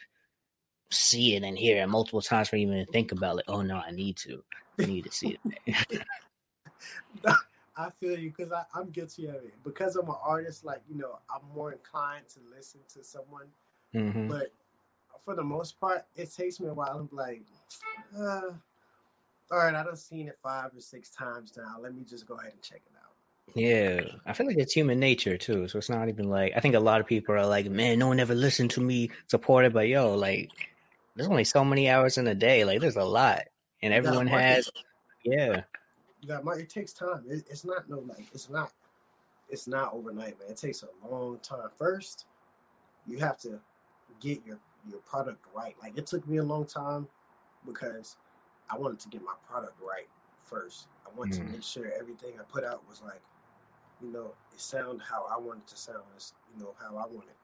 [SPEAKER 2] see it and hear it multiple times for even to think about like, oh no, I need to, I need to see it.
[SPEAKER 1] I feel you because I'm guilty of it. Because I'm an artist, like you know, I'm more inclined to listen to someone
[SPEAKER 2] Mm-hmm.
[SPEAKER 1] But for the most part, it takes me a while. I'm like, uh, all right, I've seen it five or six times now. Let me just go ahead and check it out.
[SPEAKER 2] Yeah, I feel like it's human nature too. So it's not even like I think a lot of people are like, man, no one ever listened to me supported, but yo, like, there's only so many hours in a day. Like, there's a lot, and everyone has, yeah.
[SPEAKER 1] You got It takes time. It, it's not no like. It's not. It's not overnight, man. It takes a long time. First, you have to get your your product right. Like it took me a long time because I wanted to get my product right first. I wanted mm. to make sure everything I put out was like, you know, it sound how I wanted to sound. It's, you know, how I want it.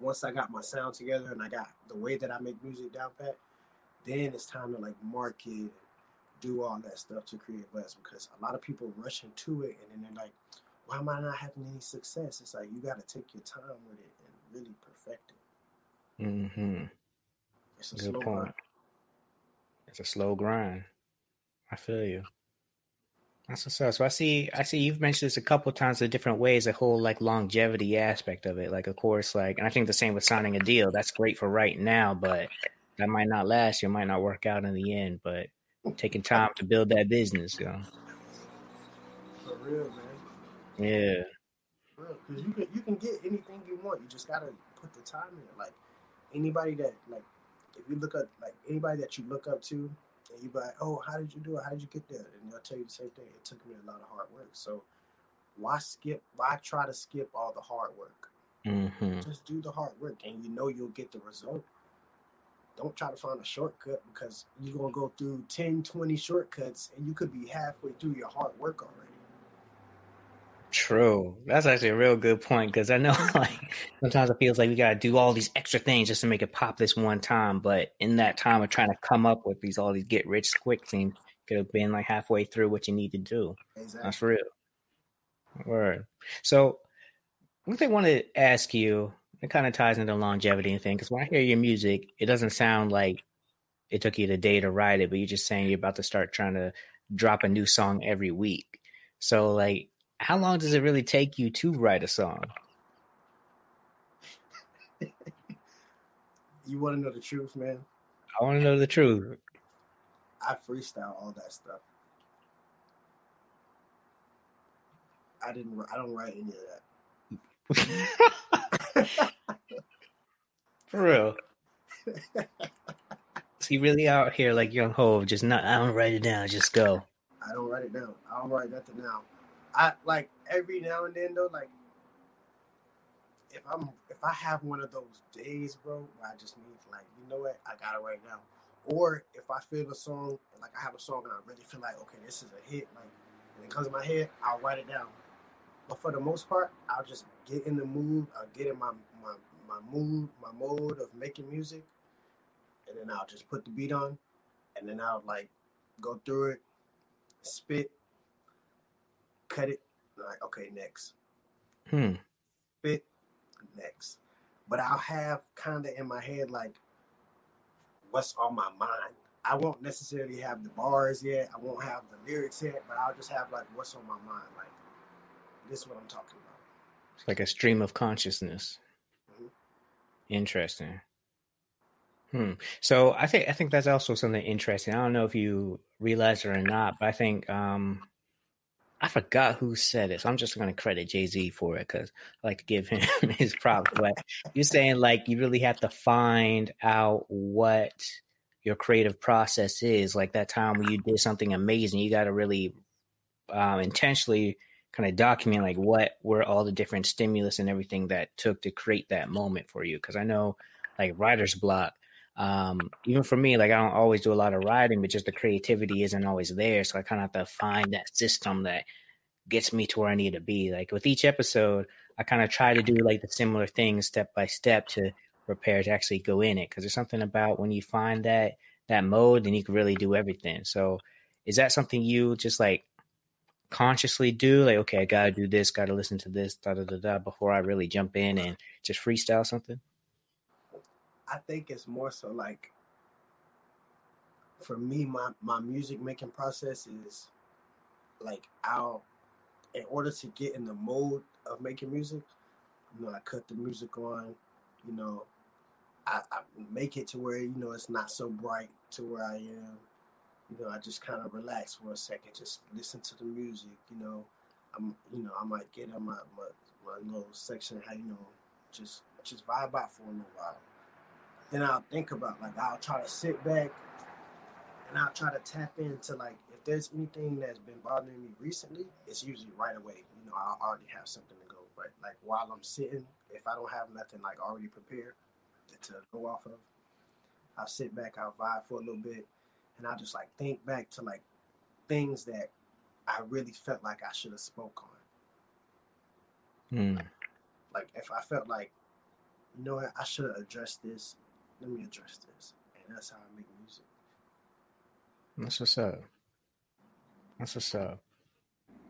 [SPEAKER 1] Once I got my sound together and I got the way that I make music down pat, then it's time to like market, do all that stuff to create buzz because a lot of people rush into it and then they're like, why am I not having any success? It's like you got to take your time with it and really perfect it.
[SPEAKER 2] Mm-hmm.
[SPEAKER 1] It's a Good slow point. grind.
[SPEAKER 2] It's a slow grind. I feel you. That's what's up. So I see, I see you've mentioned this a couple times in different ways. The whole like longevity aspect of it, like of course, like, and I think the same with signing a deal. That's great for right now, but that might not last. It might not work out in the end. But taking time to build that business, yo.
[SPEAKER 1] For real, man.
[SPEAKER 2] Yeah.
[SPEAKER 1] Because you can you can get anything you want. You just gotta put the time in. Like anybody that like, if you look up like anybody that you look up to, and you be like, oh, how did you do it? How did you get there? And they'll tell you the same thing. It took me a lot of hard work. So why skip? Why try to skip all the hard work?
[SPEAKER 2] Mm-hmm.
[SPEAKER 1] Just do the hard work, and you know you'll get the result. Don't try to find a shortcut because you're gonna go through 10, 20 shortcuts, and you could be halfway through your hard work already.
[SPEAKER 2] True. That's actually a real good point because I know like sometimes it feels like we gotta do all these extra things just to make it pop this one time. But in that time of trying to come up with these all these get rich quick things, could have been like halfway through what you need to do.
[SPEAKER 1] Exactly.
[SPEAKER 2] That's real. Word. So one thing I want to ask you, it kind of ties into longevity and thing, because when I hear your music, it doesn't sound like it took you the day to write it, but you're just saying you're about to start trying to drop a new song every week. So like how long does it really take you to write a song?
[SPEAKER 1] you want to know the truth, man?
[SPEAKER 2] I want to know the truth.
[SPEAKER 1] I freestyle all that stuff. I didn't. I don't write any of that.
[SPEAKER 2] For real. Is he really out here like Young Hov? Just not. I don't write it down. Just go.
[SPEAKER 1] I don't write it down. I don't write nothing down. I like every now and then though, like if I'm if I have one of those days, bro, where I just need like, you know what, I got it right now. Or if I feel a song, like I have a song and I really feel like, okay, this is a hit, like and it comes in my head, I'll write it down. But for the most part, I'll just get in the mood, I'll get in my my, my mood, my mode of making music, and then I'll just put the beat on, and then I'll like go through it, spit, cut it, like okay, next.
[SPEAKER 2] Hmm.
[SPEAKER 1] Spit, next. But I'll have kind of in my head like what's on my mind. I won't necessarily have the bars yet. I won't have the lyrics yet, but I'll just have like what's on my mind. Like this is what I'm talking about.
[SPEAKER 2] It's like a stream of consciousness.
[SPEAKER 1] Mhm.
[SPEAKER 2] Interesting. Hmm. So I think I think that's also something interesting. I don't know if you realize it or not, but I think um, I forgot who said it. So I'm just going to credit Jay Z for it because I like to give him his props. But you're saying like you really have to find out what your creative process is. Like that time when you did something amazing, you got to really um, intentionally kind of document like what were all the different stimulus and everything that took to create that moment for you. Because I know like writer's block. Um, even for me, like I don't always do a lot of writing, but just the creativity isn't always there. So I kind of have to find that system that gets me to where I need to be. Like with each episode, I kind of try to do like the similar things step by step to prepare to actually go in it. Cause there's something about when you find that, that mode, then you can really do everything. So is that something you just like consciously do? Like, okay, I got to do this, got to listen to this, da da da da, before I really jump in and just freestyle something?
[SPEAKER 1] I think it's more so like for me, my my music making process is like I'll in order to get in the mode of making music, you know, I cut the music on, you know, I, I make it to where, you know, it's not so bright to where I am. You know, I just kind of relax for a second, just listen to the music, you know. I'm you know, I might get on my, my, my little section how, you know, just just vibe out for a little while. Then I'll think about like I'll try to sit back and I'll try to tap into like if there's anything that's been bothering me recently, it's usually right away. You know, I already have something to go. But like while I'm sitting, if I don't have nothing like already prepared to go off of, I'll sit back, I'll vibe for a little bit, and I'll just like think back to like things that I really felt like I should have spoke on.
[SPEAKER 2] Hmm.
[SPEAKER 1] Like if I felt like, you know what, I should have addressed this, let me address this. And that's how I make music.
[SPEAKER 2] That's what's up. That's what's up.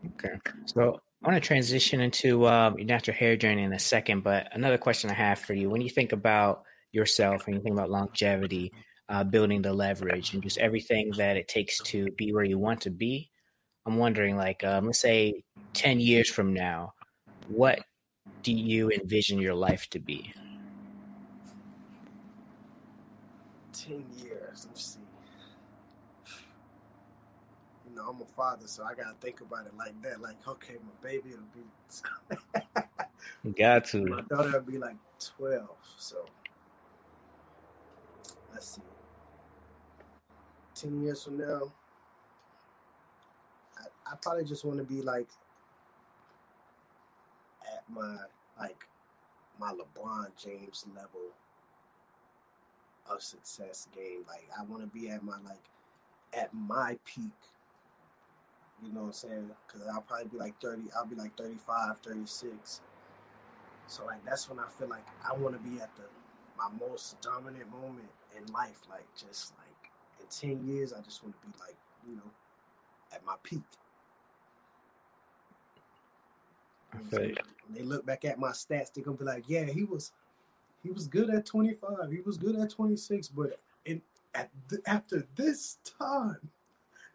[SPEAKER 2] Okay. So I want to transition into um, your natural hair journey in a second, but another question I have for you: When you think about yourself, when you think about longevity, uh, building the leverage, and just everything that it takes to be where you want to be, I'm wondering, like, um, let's say ten years from now, what do you envision your life to be?
[SPEAKER 1] 10 years, let's see. you know, I'm a father, so I gotta think about it like that. Like, okay, my baby will
[SPEAKER 2] be got to.
[SPEAKER 1] My daughter will be like twelve, so let's see. Ten years from now, I, I probably just want to be like at my like my LeBron James level of success game. Like I want to be at my like at my peak. You know what I'm saying? Because I'll probably be like 30. I'll be like 35, 36. So like that's when I feel like I want to be at the my most dominant moment in life. Like just like in 10 years, I just want to be like you know at my peak. Okay. When they look back at my stats, they're gonna be like, "Yeah, he was, he was good at 25. He was good at 26, but in at the, after this time,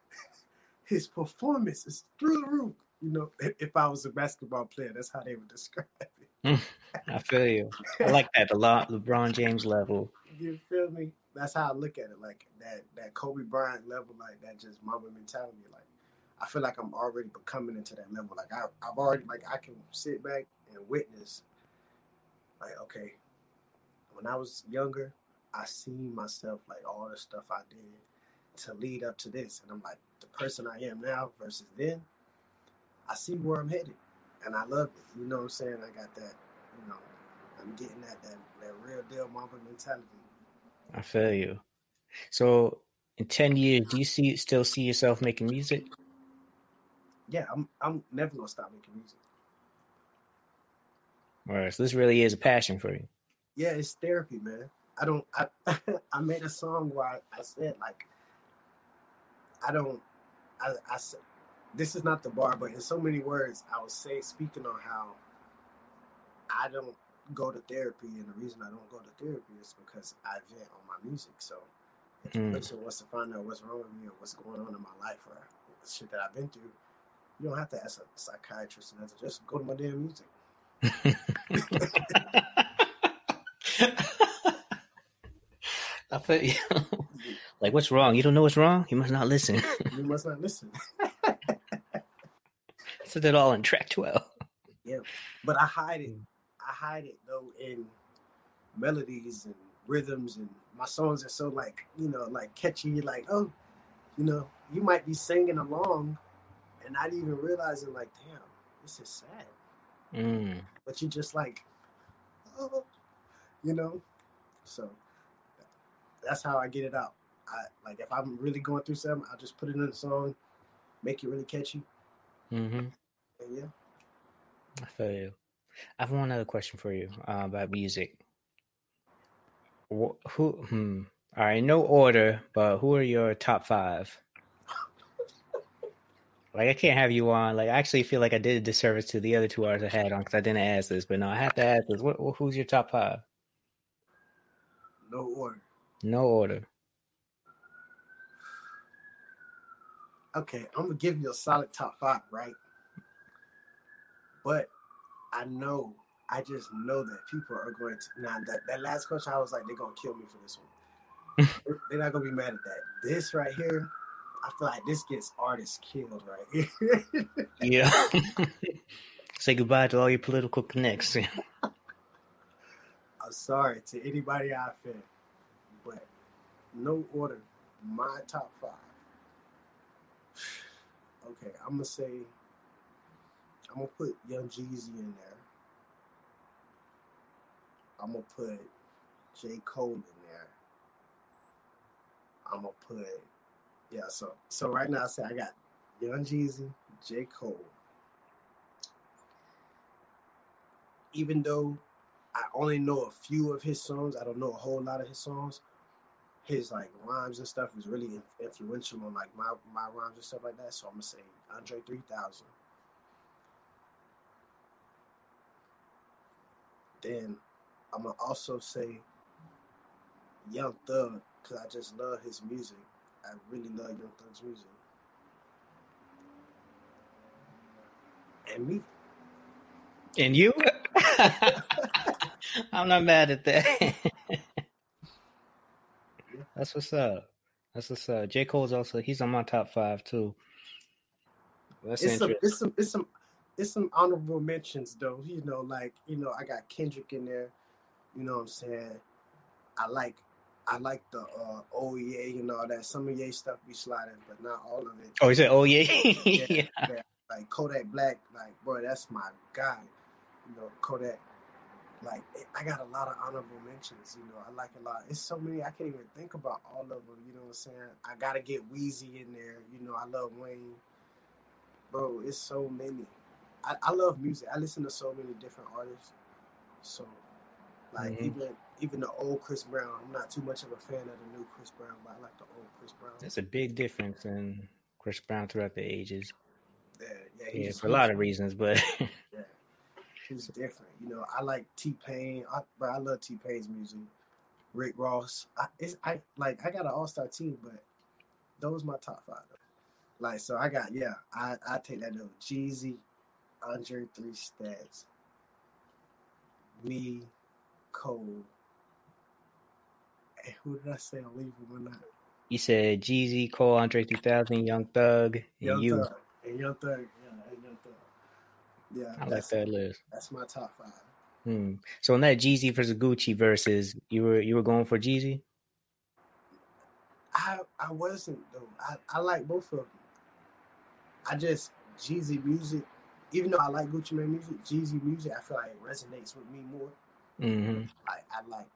[SPEAKER 1] his performance is through the roof." You know, if I was a basketball player, that's how they would describe it.
[SPEAKER 2] I feel you. I like that a lot. LeBron James level.
[SPEAKER 1] You feel me? That's how I look at it. Like that that Kobe Bryant level, like that just Mamba mentality. Like I feel like I'm already becoming into that level. Like I, I've already like I can sit back and witness. Like okay, when I was younger, I seen myself like all the stuff I did to lead up to this, and I'm like the person I am now versus then. I see where I'm headed, and I love it. You know what I'm saying? I got that. You know, I'm getting that that that real deal Mamba mentality.
[SPEAKER 2] I feel you. So in ten years, do you see still see yourself making music?
[SPEAKER 1] yeah, I'm I'm never gonna stop making music.
[SPEAKER 2] All right, so this really is a passion for you.
[SPEAKER 1] Yeah, it's therapy, man. I don't. I I made a song where I, I said like, I don't. I I said this is not the bar, but in so many words, I was saying speaking on how I don't go to therapy, and the reason I don't go to therapy is because I vent on my music. So if mm. a person wants to find out what's wrong with me or what's going on in my life or shit that I've been through, you don't have to ask a psychiatrist and just go to my damn music.
[SPEAKER 2] I feel you. like, what's wrong? You don't know what's wrong? You must not listen.
[SPEAKER 1] you must not listen.
[SPEAKER 2] Said it all in track 12.
[SPEAKER 1] Yeah, but I hide it. I hide it, though, in melodies and rhythms. And my songs are so, like, you know, like catchy. Like, oh, you know, you might be singing along and not even realizing like, damn, this is sad. Mm. But you just like, oh, you know. So that's how I get it out. I like if I'm really going through something, I'll just put it in a song, make it really catchy. Mm-hmm. And yeah.
[SPEAKER 2] I feel you. I have one other question for you uh, about music. Who? Hmm. All right, no order, but who are your top five? Like I can't have you on. Like I actually feel like I did a disservice to the other two hours I had on because I didn't ask this, but no, I have to ask this. What, who's your top five?
[SPEAKER 1] No order.
[SPEAKER 2] No order.
[SPEAKER 1] Okay, I'm gonna give you a solid top five, right? But I know, I just know that people are going to now that, that last question I was like, they're gonna kill me for this one. they're not gonna be mad at that. This right here, I feel like this gets artists killed right here.
[SPEAKER 2] yeah. Say goodbye to all your political connects.
[SPEAKER 1] I'm sorry to anybody I offend, but no order. My top five. Okay, I'm gonna say I'm gonna put Young Jeezy in there. I'm gonna put J. Cole in there. I'm gonna put yeah, so so right now I say I got Young Jeezy, J. Cole. Even though I only know a few of his songs, I don't know a whole lot of his songs. His like rhymes and stuff is really influential on like my my rhymes and stuff like that. So I'm gonna say Andre 3000. Then I'm gonna also say Young Thug because I just love his music. I really love Young Thug's music. And me.
[SPEAKER 2] And you? I'm not mad at that. That's what's up. That's what's up. J. Cole's also he's on my top five too. That's
[SPEAKER 1] it's some, it's some, it's some, it's some honorable mentions though. You know, like you know, I got Kendrick in there. You know what I'm saying? I like, I like the uh, OEA and all that. Some of Ye stuff be sliding, but not all of it.
[SPEAKER 2] Oh, he said, "Oh yeah,
[SPEAKER 1] yeah,
[SPEAKER 2] yeah."
[SPEAKER 1] yeah. Like Kodak Black, like boy, that's my guy. You know, Kodak. Like I got a lot of honorable mentions. You know, I like a lot. It's so many I can't even think about all of them. You know what I'm saying? I gotta get Weezy in there. You know, I love Wayne. Bro, it's so many. I, I love music. I listen to so many different artists. So, like
[SPEAKER 2] Mhm.
[SPEAKER 1] even even the old Chris Brown. I'm not too much of a fan of the new Chris Brown, but I like the old Chris Brown.
[SPEAKER 2] That's a big difference in Chris Brown throughout the ages.
[SPEAKER 1] Yeah, yeah,
[SPEAKER 2] Yeah, for a lot of reasons, but
[SPEAKER 1] Yeah, he's different. You know, I like T Pain. I, but I love T Pain's music. Rick Ross. I, it's, I like. I got an all star team, but those my top five. Like, so I got yeah. I I take that over. Jeezy, Andre Three Stacks, me, Cole. And who did I say I'm leaving or not?
[SPEAKER 2] you said Jeezy, Cole, Andre 3000, Young Thug, and
[SPEAKER 1] Young
[SPEAKER 2] you.
[SPEAKER 1] Thug. And Young Thug. Yeah, and Young Thug. Yeah,
[SPEAKER 2] I like
[SPEAKER 1] that's,
[SPEAKER 2] that list.
[SPEAKER 1] that's my top five.
[SPEAKER 2] Hmm. So in that Jeezy versus Gucci versus, you were you were going for Jeezy.
[SPEAKER 1] I I wasn't though. I, I like both of them. I just Jeezy music, even though I like Gucci Mane music, Jeezy music, I feel like it resonates with me more.
[SPEAKER 2] hmm
[SPEAKER 1] I, I like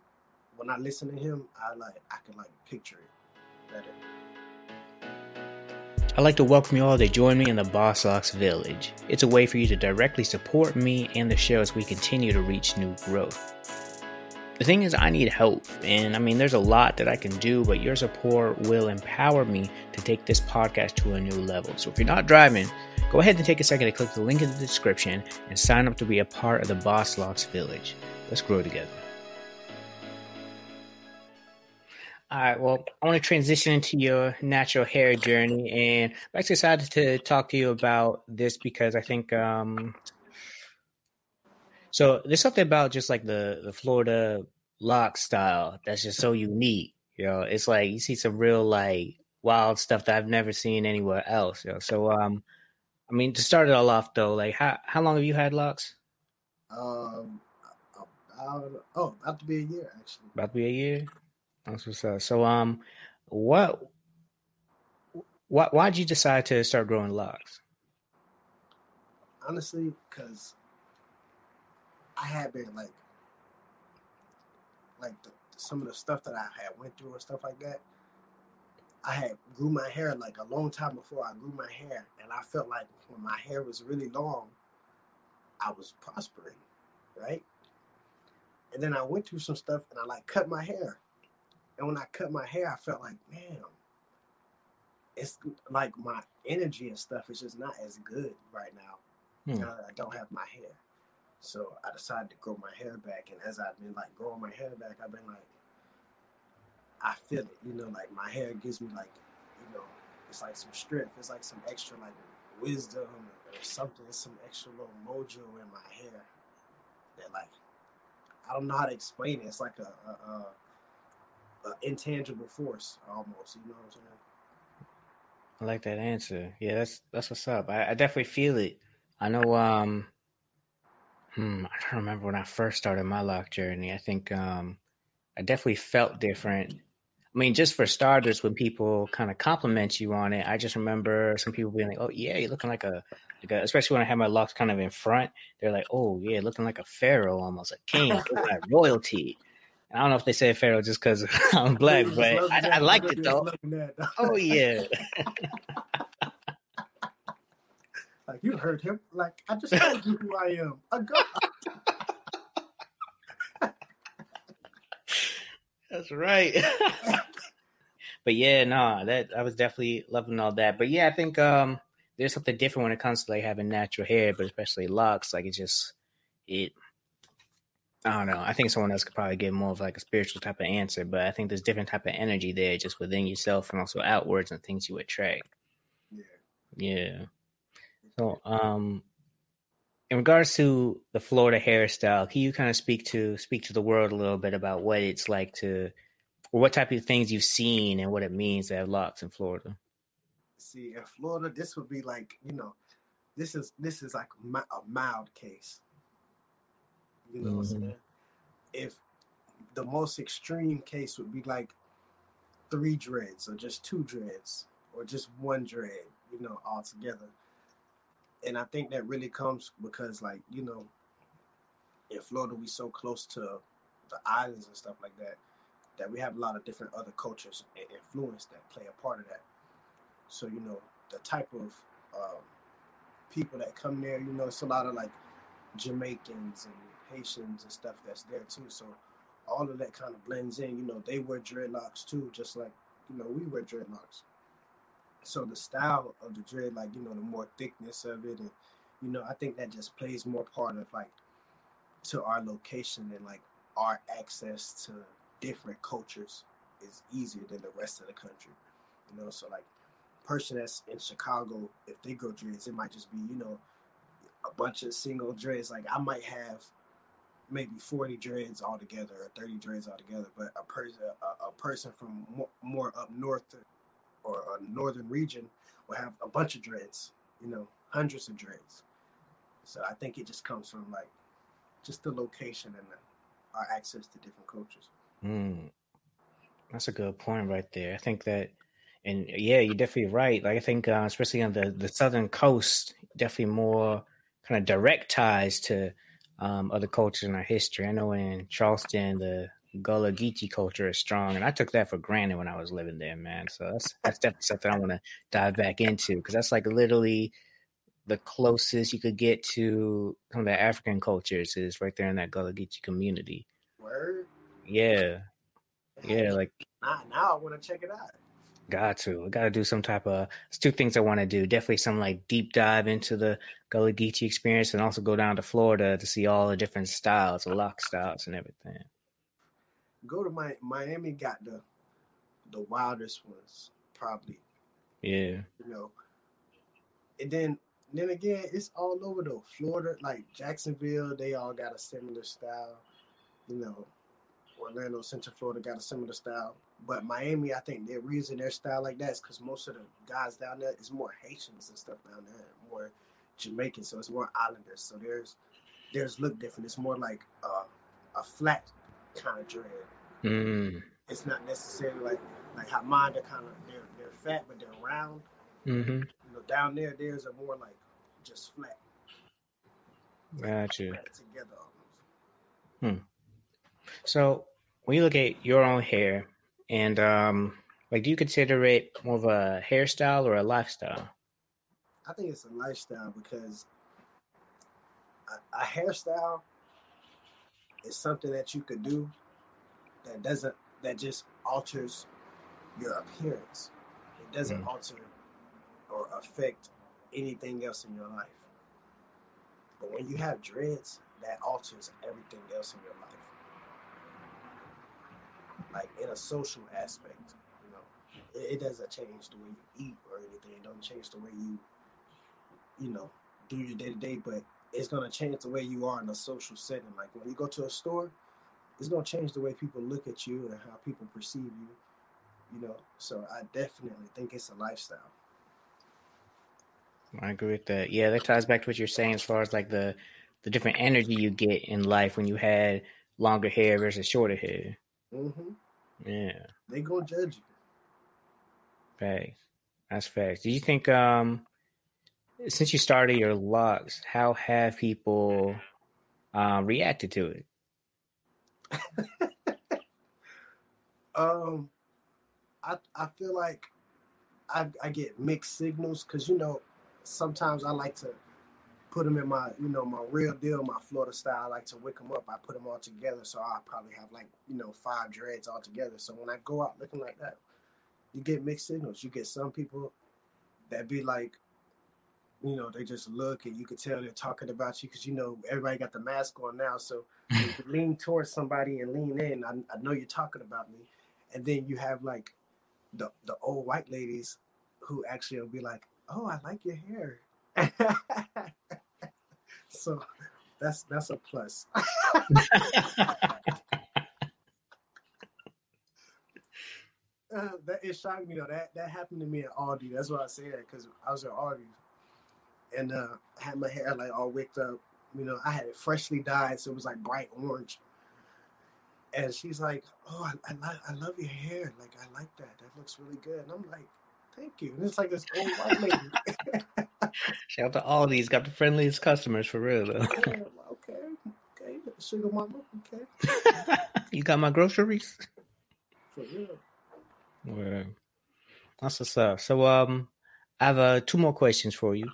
[SPEAKER 1] when I listen to him, I like I can like picture it better.
[SPEAKER 2] I'd like to welcome you all to join me in the Boss Locks Village. It's a way for you to directly support me and the show as we continue to reach new growth. The thing is, I need help, and I mean, there's a lot that I can do, but your support will empower me to take this podcast to a new level. So if you're not driving, go ahead and take a second to click the link in the description and sign up to be a part of the Boss Locks Village. Let's grow together. All right. Well, I want to transition into your natural hair journey, and I'm actually excited to talk to you about this because I think um, so. There's something about just like the the Florida lock style that's just so unique. You know, it's like you see some real like wild stuff that I've never seen anywhere else. You know, so um, I mean, to start it all off though, like how how long have you had locks?
[SPEAKER 1] Um, about, oh, about to be a year actually.
[SPEAKER 2] About to be a year. That's what's up. So um, what? Why why'd you decide to start growing locks?
[SPEAKER 1] Honestly, because I had been like, like the, some of the stuff that I had went through and stuff like that. I had grew my hair like a long time before I grew my hair, and I felt like when my hair was really long, I was prospering, right? And then I went through some stuff, and I like cut my hair, and when I cut my hair, I felt like, man, it's like my energy and stuff is just not as good right now
[SPEAKER 2] Hmm.
[SPEAKER 1] now that I don't have my hair. So I decided to grow my hair back, and as I've been like growing my hair back, I've been like, I feel it, you know, like my hair gives me like, you know, it's like some strength, it's like some extra like wisdom or something, it's some extra little mojo in my hair that like I don't know how to explain it. It's like a, a, a, a intangible force almost. You know what I'm saying?
[SPEAKER 2] I like that answer. Yeah, that's that's what's up. I, I definitely feel it. I know. Um, hmm, I don't remember when I first started my lock journey. I think um, I definitely felt different. I mean, just for starters, when people kind of compliment you on it, I just remember some people being like, "Oh yeah, you're looking like a," like a especially when I had my locks kind of in front. They're like, "Oh yeah, looking like a pharaoh, almost a king, like royalty." I don't know if they say pharaoh just because I'm black, but I, I liked it though. Oh yeah.
[SPEAKER 1] Like you heard him. Like I just told you who I am. A god.
[SPEAKER 2] That's right. but yeah, no, that I was definitely loving all that. But yeah, I think um there's something different when it comes to like having natural hair, but especially locks. Like it just it I don't know. I think someone else could probably give more of like a spiritual type of answer, but I think there's different type of energy there just within yourself and also outwards and things you attract.
[SPEAKER 1] Yeah.
[SPEAKER 2] Yeah. So um in regards to the Florida hairstyle, can you kind of speak to speak to the world a little bit about what it's like to or what type of things you've seen and what it means to have locks in Florida?
[SPEAKER 1] See, in Florida, this would be like, you know, this is this is like a mild case. You know mm-hmm. what I'm mm-hmm. saying? If the most extreme case would be like three dreads or just two dreads or just one dread, you know, all together. And I think that really comes because like, you know, in Florida we so close to the islands and stuff like that that we have a lot of different other cultures and influence that play a part of that. So, you know, the type of um, people that come there, you know, it's a lot of like Jamaicans and Haitians and stuff that's there too. So all of that kind of blends in. You know, they wear dreadlocks too, just like you know we wear dreadlocks. So the style of the dread, like you know, the more thickness of it, and you know, I think that just plays more part of like to our location and like our access to different cultures is easier than the rest of the country. You know, so like person that's in Chicago, if they grow dreads, it might just be, you know, a bunch of single dreads. Like I might have maybe 40 dreads altogether or 30 dreads altogether but a person a, a, person from more, more, up north or a northern region will have a bunch of dreads you know hundreds of dreads. So i think it just comes from like just the location and the, our access to different cultures.
[SPEAKER 2] Mm. that's a good point right there. I think that and yeah you're definitely right. Like i think uh, especially on the the southern coast definitely more kind of direct ties to um, other cultures in our history. I know in Charleston, the Gullah Geechee culture is strong, and I took that for granted when I was living there, man. So that's that's definitely something I want to dive back into because that's like literally the closest you could get to some of the African cultures is right there in that Gullah Geechee community.
[SPEAKER 1] Word.
[SPEAKER 2] Yeah. Yeah, like
[SPEAKER 1] now, now I want to check it out.
[SPEAKER 2] Got to. I Got to do some type of. It's two things I want to do. Definitely some like deep dive into the Gullah Geechee experience, and also go down to Florida to see all the different styles, the lock styles, and everything.
[SPEAKER 1] Go to my Miami. Got the the wildest ones, probably.
[SPEAKER 2] Yeah.
[SPEAKER 1] You know, and then then again, it's all over though. Florida, like Jacksonville, they all got a similar style. You know, Orlando, Central Florida got a similar style. But Miami, I think the reason their style like that is because most of the guys down there is more Haitians and stuff down there, more Jamaican, so it's more Islanders. So there's there's look different. It's more like uh, a flat kind of dread.
[SPEAKER 2] Mm.
[SPEAKER 1] It's not necessarily like like how mine are kind of they're they're fat but they're round.
[SPEAKER 2] Mm-hmm.
[SPEAKER 1] You know, down there, theirs are more like just flat.
[SPEAKER 2] Gotcha.
[SPEAKER 1] Flat together
[SPEAKER 2] almost. Hmm. So when you look at your own hair, and um, like, do you consider it more of a hairstyle or a lifestyle?
[SPEAKER 1] I think it's a lifestyle because a, a hairstyle is something that you could do that doesn't that just alters your appearance. It doesn't mm. alter or affect anything else in your life. But when you have dreads, that alters everything else in your life like in a social aspect. You know, it, it doesn't change the way you eat or anything. It doesn't change the way you, you know, do your day to day. But it's gonna change the way you are in a social setting. Like when you go to a store, it's gonna change the way people look at you and how people perceive you. You know, so I definitely think it's a lifestyle.
[SPEAKER 2] I agree with that. Yeah, that ties back to what you're saying as far as like the the different energy you get in life when you had longer hair versus shorter hair.
[SPEAKER 1] Mm-hmm.
[SPEAKER 2] Yeah.
[SPEAKER 1] They gonna judge you.
[SPEAKER 2] Facts. That's facts. Do you think um since you started your locks, how have people uh, reacted to it?
[SPEAKER 1] um I I feel like I I get mixed signals because you know sometimes I like to put them in my, you know, my real deal, my Florida style. I like to wick them up. I put them all together, so I probably have like, you know, five dreads all together. So when I go out looking like that, you get mixed signals. You get some people that be like, you know, they just look and you can tell they're talking about you because you know everybody got the mask on now. So you lean towards somebody and lean in. I, I know you're talking about me, and then you have like the the old white ladies who actually will be like, "Oh, I like your hair." so that's that's a plus. uh, that it shocked me though. That that happened to me at Aldi. That's why I say that because I was at Aldi, and uh, had my hair like all wicked up. You know, I had it freshly dyed, so it was like bright orange. And she's like, "Oh, I, I, I love your hair. Like, I like that. That looks really good." And I'm like, "Thank you." And it's like this old white lady.
[SPEAKER 2] Shout out to all these got the friendliest customers for real though.
[SPEAKER 1] okay, okay, sugar mama. Okay.
[SPEAKER 2] you got my groceries.
[SPEAKER 1] For real.
[SPEAKER 2] Well, that's what's up. So, um, I have uh, two more questions for you.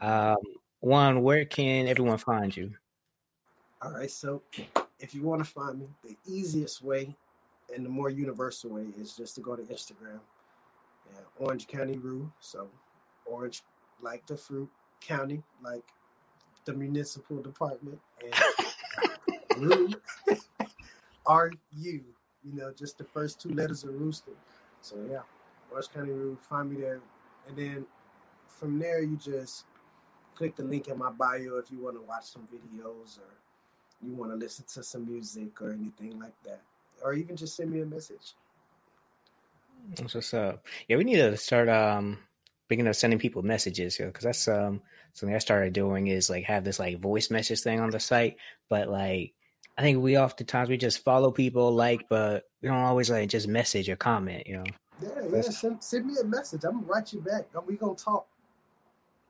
[SPEAKER 2] Um, one, where can everyone find you?
[SPEAKER 1] All right. So, if you want to find me, the easiest way and the more universal way is just to go to Instagram. Yeah, Orange County Rue. So, Orange like the fruit, county like the municipal department, and Rue, R U. You know, just the first two letters of Rooster. So yeah, Orange County Rue. Find me there, and then from there you just click the link in my bio if you want to watch some videos or you want to listen to some music or anything like that, or even just send me a message.
[SPEAKER 2] That's what's up. Yeah, we need to start um speaking of sending people messages, because that's um something I started doing is like have this like voice message thing on the site, but like I think we oftentimes we just follow people like, but we don't always like just message or comment, you know.
[SPEAKER 1] Yeah, yeah. Send, send me a message. I'm gonna write you back. We gonna talk.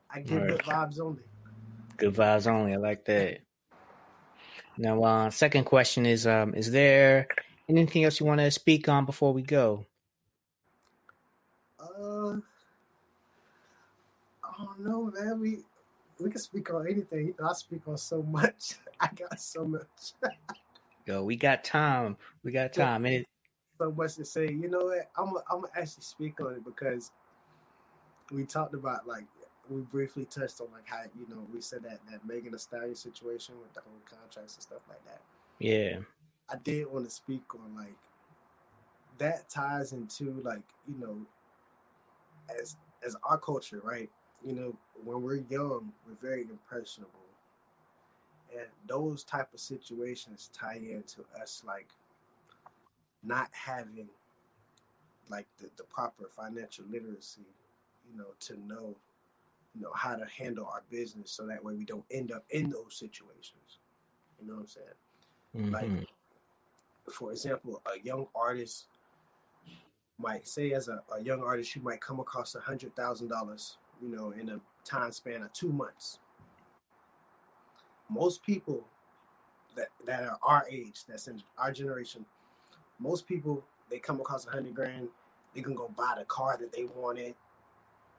[SPEAKER 1] I give right. good vibes only.
[SPEAKER 2] Good vibes only. I like that. Now, uh, second question is: um, Is there anything else you want to speak on before we go?
[SPEAKER 1] Uh, don't know, man. We we can speak on anything. I speak on so much. I got so much.
[SPEAKER 2] Yo, we got time. We got time. And it,
[SPEAKER 1] so much to say. You know what? I'm a, I'm gonna actually speak on it because we talked about like we briefly touched on like how you know we said that that Megan Thee Stallion situation with the whole contracts and stuff like that.
[SPEAKER 2] Yeah,
[SPEAKER 1] I did want to speak on like that ties into like you know as as our culture, right? You know, when we're young, we're very impressionable. And those type of situations tie into us like not having like the, the proper financial literacy, you know, to know, you know, how to handle our business so that way we don't end up in those situations. You know what I'm saying? Mm-hmm. Like for example, a young artist might say as a, a young artist you might come across a hundred thousand dollars you know, in a time span of two months. Most people that that are our age, that's in our generation, most people they come across a hundred grand, they can go buy the car that they wanted.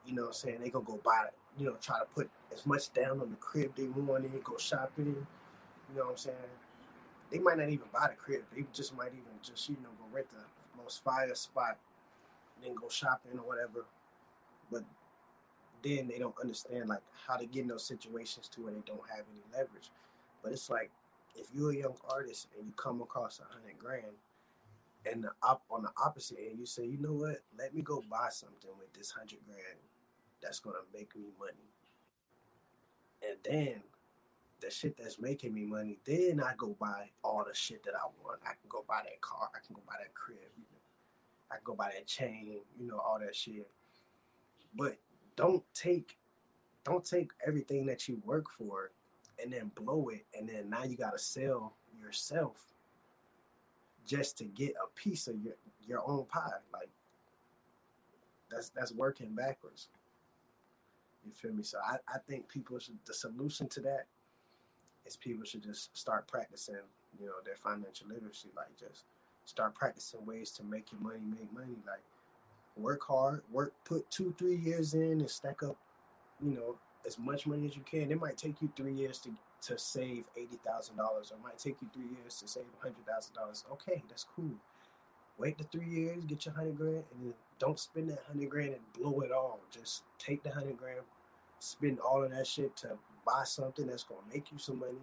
[SPEAKER 1] You know what I'm saying? They gonna go buy you know, try to put as much down on the crib they wanted, go shopping. You know what I'm saying? They might not even buy the crib. They just might even just, you know, go rent the most fire spot, and then go shopping or whatever. But then they don't understand like how to get in those situations to where they don't have any leverage. But it's like if you're a young artist and you come across a hundred grand, and the op- on the opposite end you say, you know what, let me go buy something with this hundred grand that's gonna make me money. And then the shit that's making me money, then I go buy all the shit that I want. I can go buy that car, I can go buy that crib, I can go buy that chain, you know, all that shit. But don't take don't take everything that you work for and then blow it and then now you got to sell yourself just to get a piece of your your own pie. Like that's that's working backwards. You feel me? So i, I think people should the solution to that is people should just start practicing you know their financial literacy. Like just start practicing ways to make your money make money. Like work hard, work, put two, three years in and stack up, you know, as much money as you can. It might take you three years to to save eighty thousand dollars, or it might take you three years to save hundred thousand dollars. Okay, that's cool. Wait the three years, get your hundred grand, and then don't spend that hundred grand and blow it all. Just take the hundred grand, spend all of that shit to buy something that's gonna make you some money,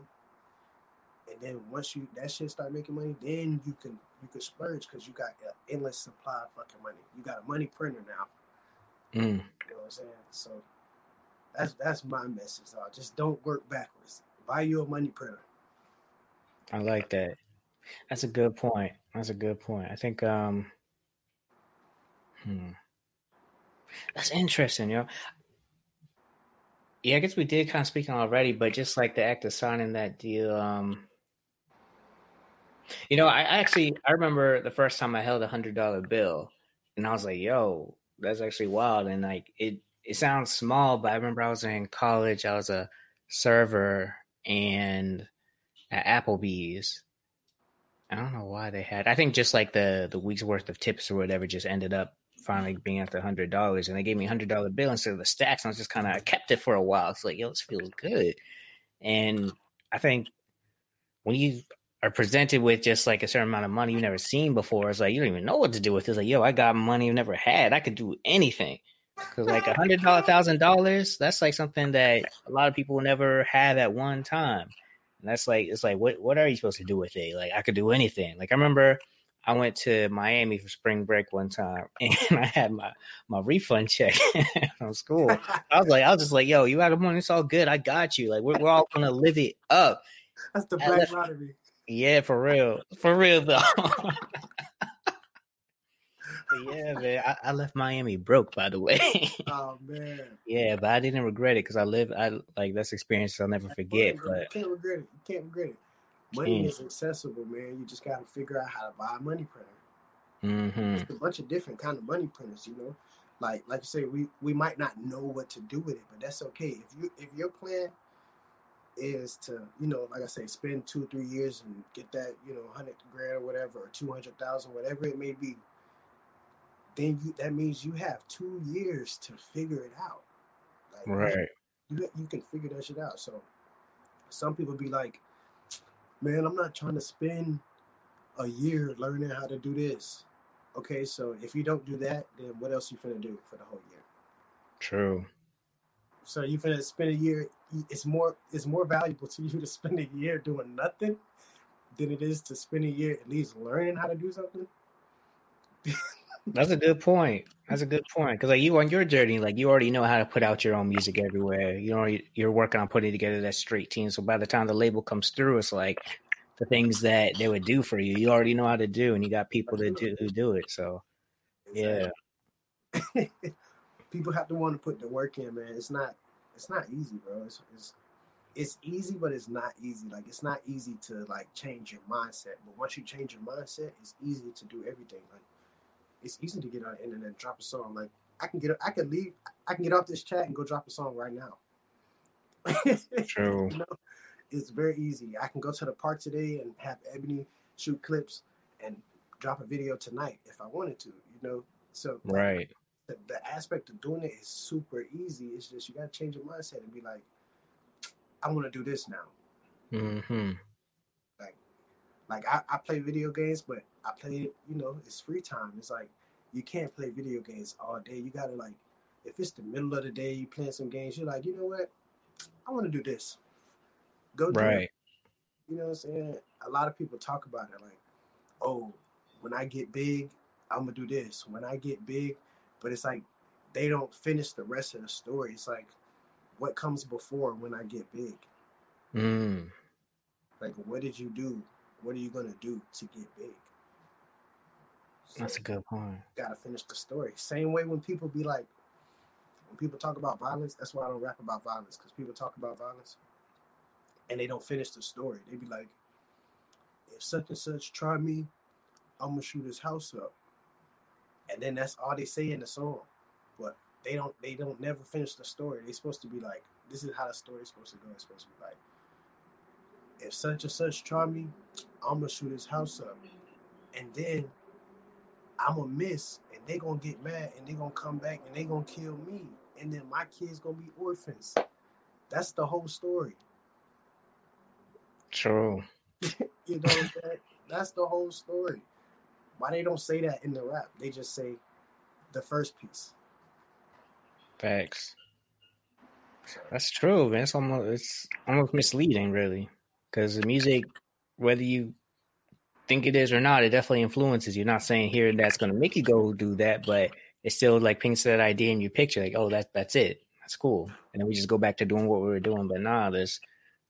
[SPEAKER 1] and then once you that shit start making money, then you can you can splurge because you got an endless supply of fucking money. You got a money printer now. Mm. You know what I'm saying? So that's that's my message. Though. Just don't work backwards. Buy you a money printer.
[SPEAKER 2] I like that. That's a good point. That's a good point. I think um hmm. That's interesting, yo. Yeah, I guess we did kind of speak on already, but just like the act of signing that deal, um, you know, I actually I remember the first time I held a hundred dollar bill, and I was like, "Yo, that's actually wild." And like it, it sounds small, but I remember I was in college. I was a server and at Applebee's. I don't know why they had. I think just like the the week's worth of tips or whatever just ended up finally being at the hundred dollars, and they gave me a hundred dollar bill instead of the stacks. And I was just kind of kept it for a while. It's like, yo, this feels good. And I think when you are presented with just like a certain amount of money you've never seen before, it's like you don't even know what to do with it. It's like, yo, I got money you've never had. I could do anything. Cause like a hundred dollar thousand dollars, that's like something that a lot of people never have at one time. And that's like it's like what what are you supposed to do with it? Like I could do anything. Like I remember I went to Miami for spring break one time and I had my my refund check from school. I was like, I was just like, yo, you out of money, it's all good. I got you. Like we're, we're all gonna live it up.
[SPEAKER 1] That's the black lottery.
[SPEAKER 2] Yeah, for real. For real though. yeah, man. I, I, left Miami broke, by the way.
[SPEAKER 1] oh man.
[SPEAKER 2] Yeah, but I didn't regret it because I live. I like that's experience I'll never forget.
[SPEAKER 1] You
[SPEAKER 2] but
[SPEAKER 1] can't regret it. You can't regret it. Money is accessible, man. You just gotta figure out how to buy a money printer.
[SPEAKER 2] Mm-hmm.
[SPEAKER 1] A bunch of different kind of money printers, you know. Like like you say, we we might not know what to do with it, but that's okay. If you if your plan is to, you know, like I say, spend two, three years and get that, you know, hundred grand or whatever, or two hundred thousand, whatever it may be, then you that means you have two years to figure it out.
[SPEAKER 2] Like, right.
[SPEAKER 1] You, you can figure that shit out. So some people be like, man, I'm not trying to spend a year learning how to do this. Okay, so if you don't do that, then what else you finna do for the whole year?
[SPEAKER 2] True.
[SPEAKER 1] So you finna spend a year. It's more. It's more valuable to you to spend a year doing nothing than it is to spend a year at least learning how to do something.
[SPEAKER 2] That's a good point. That's a good point because like you on your journey, like you already know how to put out your own music everywhere. You know, you're working on putting together that straight team. So by the time the label comes through, it's like the things that they would do for you, you already know how to do, and you got people that do who do it. So, yeah.
[SPEAKER 1] people have to want to put the work in, man. It's not. It's not easy, bro. It's, it's it's easy, but it's not easy. Like it's not easy to like change your mindset. But once you change your mindset, it's easy to do everything. Like it's easy to get on the internet and drop a song. Like I can get, I can leave, I can get off this chat and go drop a song right now.
[SPEAKER 2] True.
[SPEAKER 1] you know, it's very easy. I can go to the park today and have Ebony shoot clips and drop a video tonight if I wanted to. You know, so
[SPEAKER 2] right.
[SPEAKER 1] The, the aspect of doing it is super easy. It's just you got to change your mindset and be like, I want to do this now.
[SPEAKER 2] Mm-hmm.
[SPEAKER 1] Like I, I play video games, but I play it, you know, it's free time. It's like you can't play video games all day. You gotta like if it's the middle of the day, you playing some games, you're like, you know what? I want to do this. Go do
[SPEAKER 2] right.
[SPEAKER 1] it. You know what I'm saying? A lot of people talk about it like, oh, when I get big, I'm gonna do this. When I get big, but it's like they don't finish the rest of the story. It's like what comes before when I get big.
[SPEAKER 2] Mm.
[SPEAKER 1] Like, what did you do what are you gonna do to get big?
[SPEAKER 2] So That's a good point.
[SPEAKER 1] Gotta finish the story. Same way when people be like, when people talk about violence, that's why I don't rap about violence because people talk about violence and they don't finish the story. They be like, if such and such try me, I'm gonna shoot his house up. And then that's all they say in the song. But they don't they don't never finish the story. They're supposed to be like, this is how the story's supposed to go. It's supposed to be like, if such and such try me, I'm gonna shoot his house up, and then I'm gonna miss, and they gonna get mad, and they gonna come back, and they gonna kill me, and then my kids gonna be orphans. That's the whole story.
[SPEAKER 2] True.
[SPEAKER 1] you know that that's the whole story. Why they don't say that in the rap? They just say the first piece.
[SPEAKER 2] Facts. That's true, man. It's almost it's almost misleading, really, because the music whether you think it is or not, it definitely influences you. Not saying here that's going to make you go do that, but it still like paints that idea in your picture, like, oh, that that's it, that's cool, and then we just go back to doing what we were doing. But nah, there's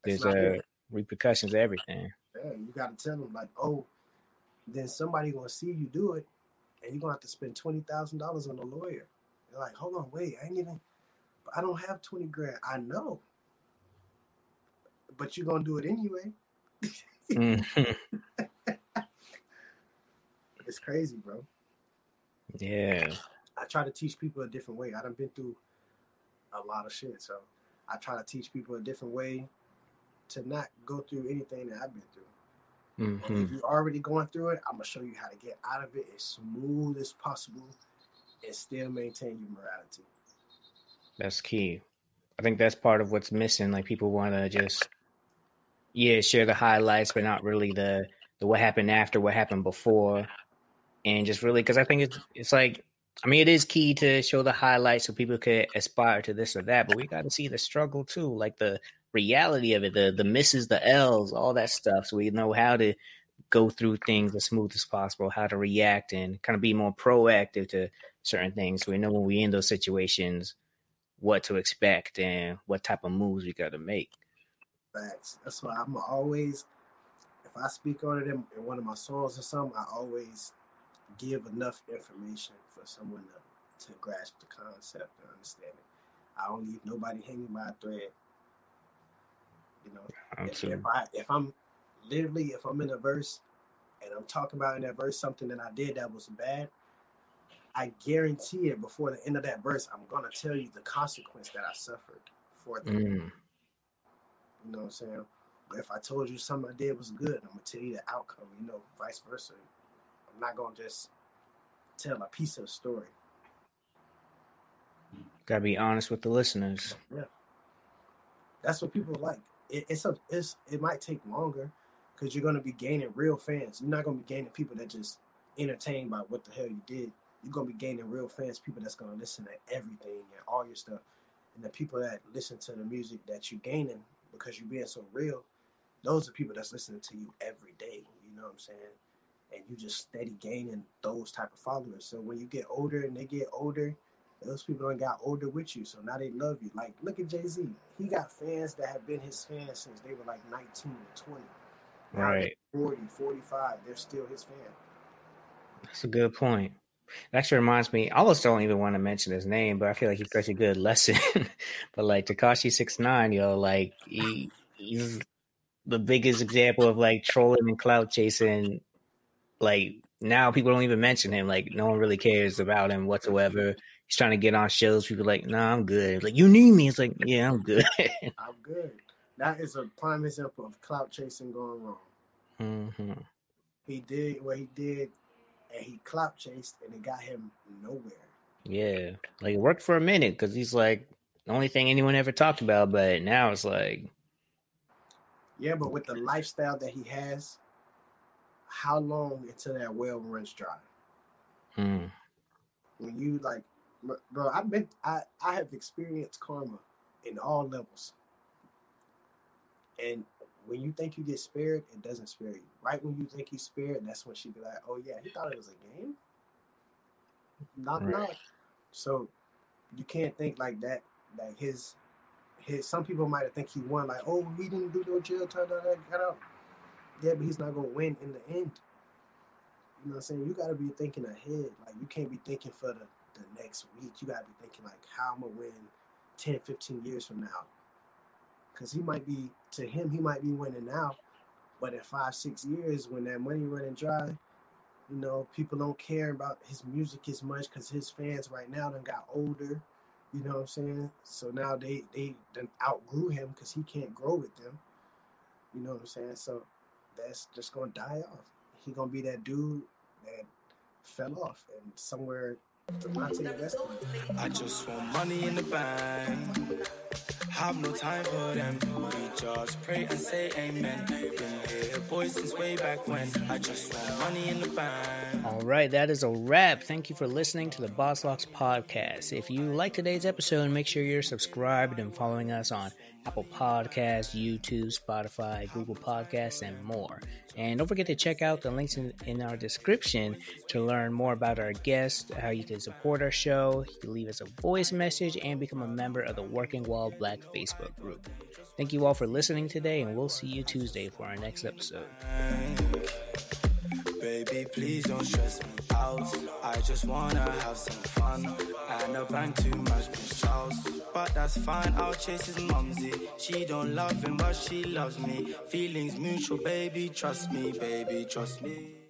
[SPEAKER 2] there's uh, repercussions to everything.
[SPEAKER 1] Yeah, you got to tell them like, oh, then somebody gonna see you do it, and you're gonna have to spend twenty thousand dollars on a lawyer. They're like, hold on, wait, I ain't even. I don't have 20 grand. I know. But you're to do it anyway. mm-hmm. it's crazy, bro.
[SPEAKER 2] Yeah.
[SPEAKER 1] I try to teach people a different way. I done been through a lot of shit. So I try to teach people a different way to not go through anything that I've been through. Mm-hmm. if you're already going through it, I'm gonna show you how to get out of it as smooth as possible and still maintain your morality.
[SPEAKER 2] That's key. I think that's part of what's missing. Like people want to just, yeah, share the highlights, but not really the the what happened after, what happened before, and just really because I think it's it's like I mean, it is key to show the highlights so people could aspire to this or that, but we got to see the struggle too, like the reality of it, the the misses, the L's, all that stuff, so we know how to go through things as smooth as possible, how to react and kind of be more proactive to certain things. So we know when we're in those situations what to expect and what type of moves we got to make.
[SPEAKER 1] Facts. That's why I'm always, if I speak on it in, in one of my songs or something, I always give enough information for someone to, to grasp the concept and understand it. I don't leave nobody hanging by a thread. You know, if, if, I if I'm literally if I'm in a verse and I'm talking about in that verse something that I did that was bad, I guarantee it before the end of that verse, I'm gonna tell you the consequence that I suffered for that. Mm. You know what I'm saying? But if I told you something I did was good, I'm gonna tell you the outcome. You know, vice versa. I'm not gonna just tell a piece of story.
[SPEAKER 2] Gotta be honest with the listeners.
[SPEAKER 1] Yeah, that's what people like. It, it's a it's it might take longer because you're gonna be gaining real fans. You're not gonna be gaining people that just entertained by what the hell you did. You're gonna be gaining real fans, people that's gonna listen to everything and all your stuff. And the people that listen to the music that you're gaining because you're being so real, those are people that's listening to you every day. You know what I'm saying? and you just steady gaining those type of followers. So when you get older and they get older, those people don't got older with you, so now they love you. Like look at Jay Z, he got fans that have been his fans since they were like 19, 20.
[SPEAKER 2] Now right.
[SPEAKER 1] 40, 45, they're still his fan.
[SPEAKER 2] That's a good point. It actually reminds me, I almost don't even want to mention his name, but I feel like he's such a good lesson. but like Tekashi Six Nine, yo, like he, he's the biggest example of like trolling and clout chasing like now people don't even mention him. Like no one really cares about him whatsoever. He's trying to get on shows. People like, nah, I'm good. Like you need me. It's like, yeah, I'm good.
[SPEAKER 1] I'm good. That is a prime example of clout chasing going wrong. Mm-hmm. He did what he did, and he clout chased, and it got him nowhere.
[SPEAKER 2] Yeah, like it worked for a minute because he's like the only thing anyone ever talked about, but now it's like,
[SPEAKER 1] yeah, but with the lifestyle that he has, how long until that well runs dry? Hmm. When you like, bro, I've been, I, I have experienced karma in all levels. And when you think you get spared, it doesn't spare you. Right when you think you spared, that's when she be like, "Oh yeah, he thought it was a game." Not right. not. So you can't think like that. Like his, his. Some people might think he won. Like, oh, he didn't do no jail time. Got out. Yeah, but he's not gonna win in the end. You know what I'm saying? You gotta be thinking ahead. Like you can't be thinking for the, the next week. You gotta be thinking like how I'm gonna win 10, 15 years from now. Cause he might be to him, he might be winning now. But in five, six years when that money running dry, you know, people don't care about his music as much because his fans right now done got older. You know what I'm saying? So now they they done outgrew him because he can't grow with them. You know what I'm saying? So that's just gonna die off. He gonna be that dude that fell off and somewhere
[SPEAKER 3] I just want money in the bank. Have no time for them. We just pray and say amen. Been here, boys, since way back when. I just want money in the bank.
[SPEAKER 2] All right, that is a wrap. Thank you for listening to the Boss Locks podcast. If you like today's episode, make sure you're subscribed and following us on Apple Podcasts, YouTube, Spotify, Google Podcasts, and more. And don't forget to check out the links in, in our description to learn more about our guests, how you can support our show, you can leave us a voice message, and become a member of the Working While Black Facebook group. Thank you all for listening today, and we'll see you Tuesday for our next episode.
[SPEAKER 3] Baby, please don't stress me out. I just wanna have some fun. Bang too much. But that's fine, I'll chase his mumsy. She don't love him, but she loves me. Feelings mutual, baby, trust me, baby, trust me.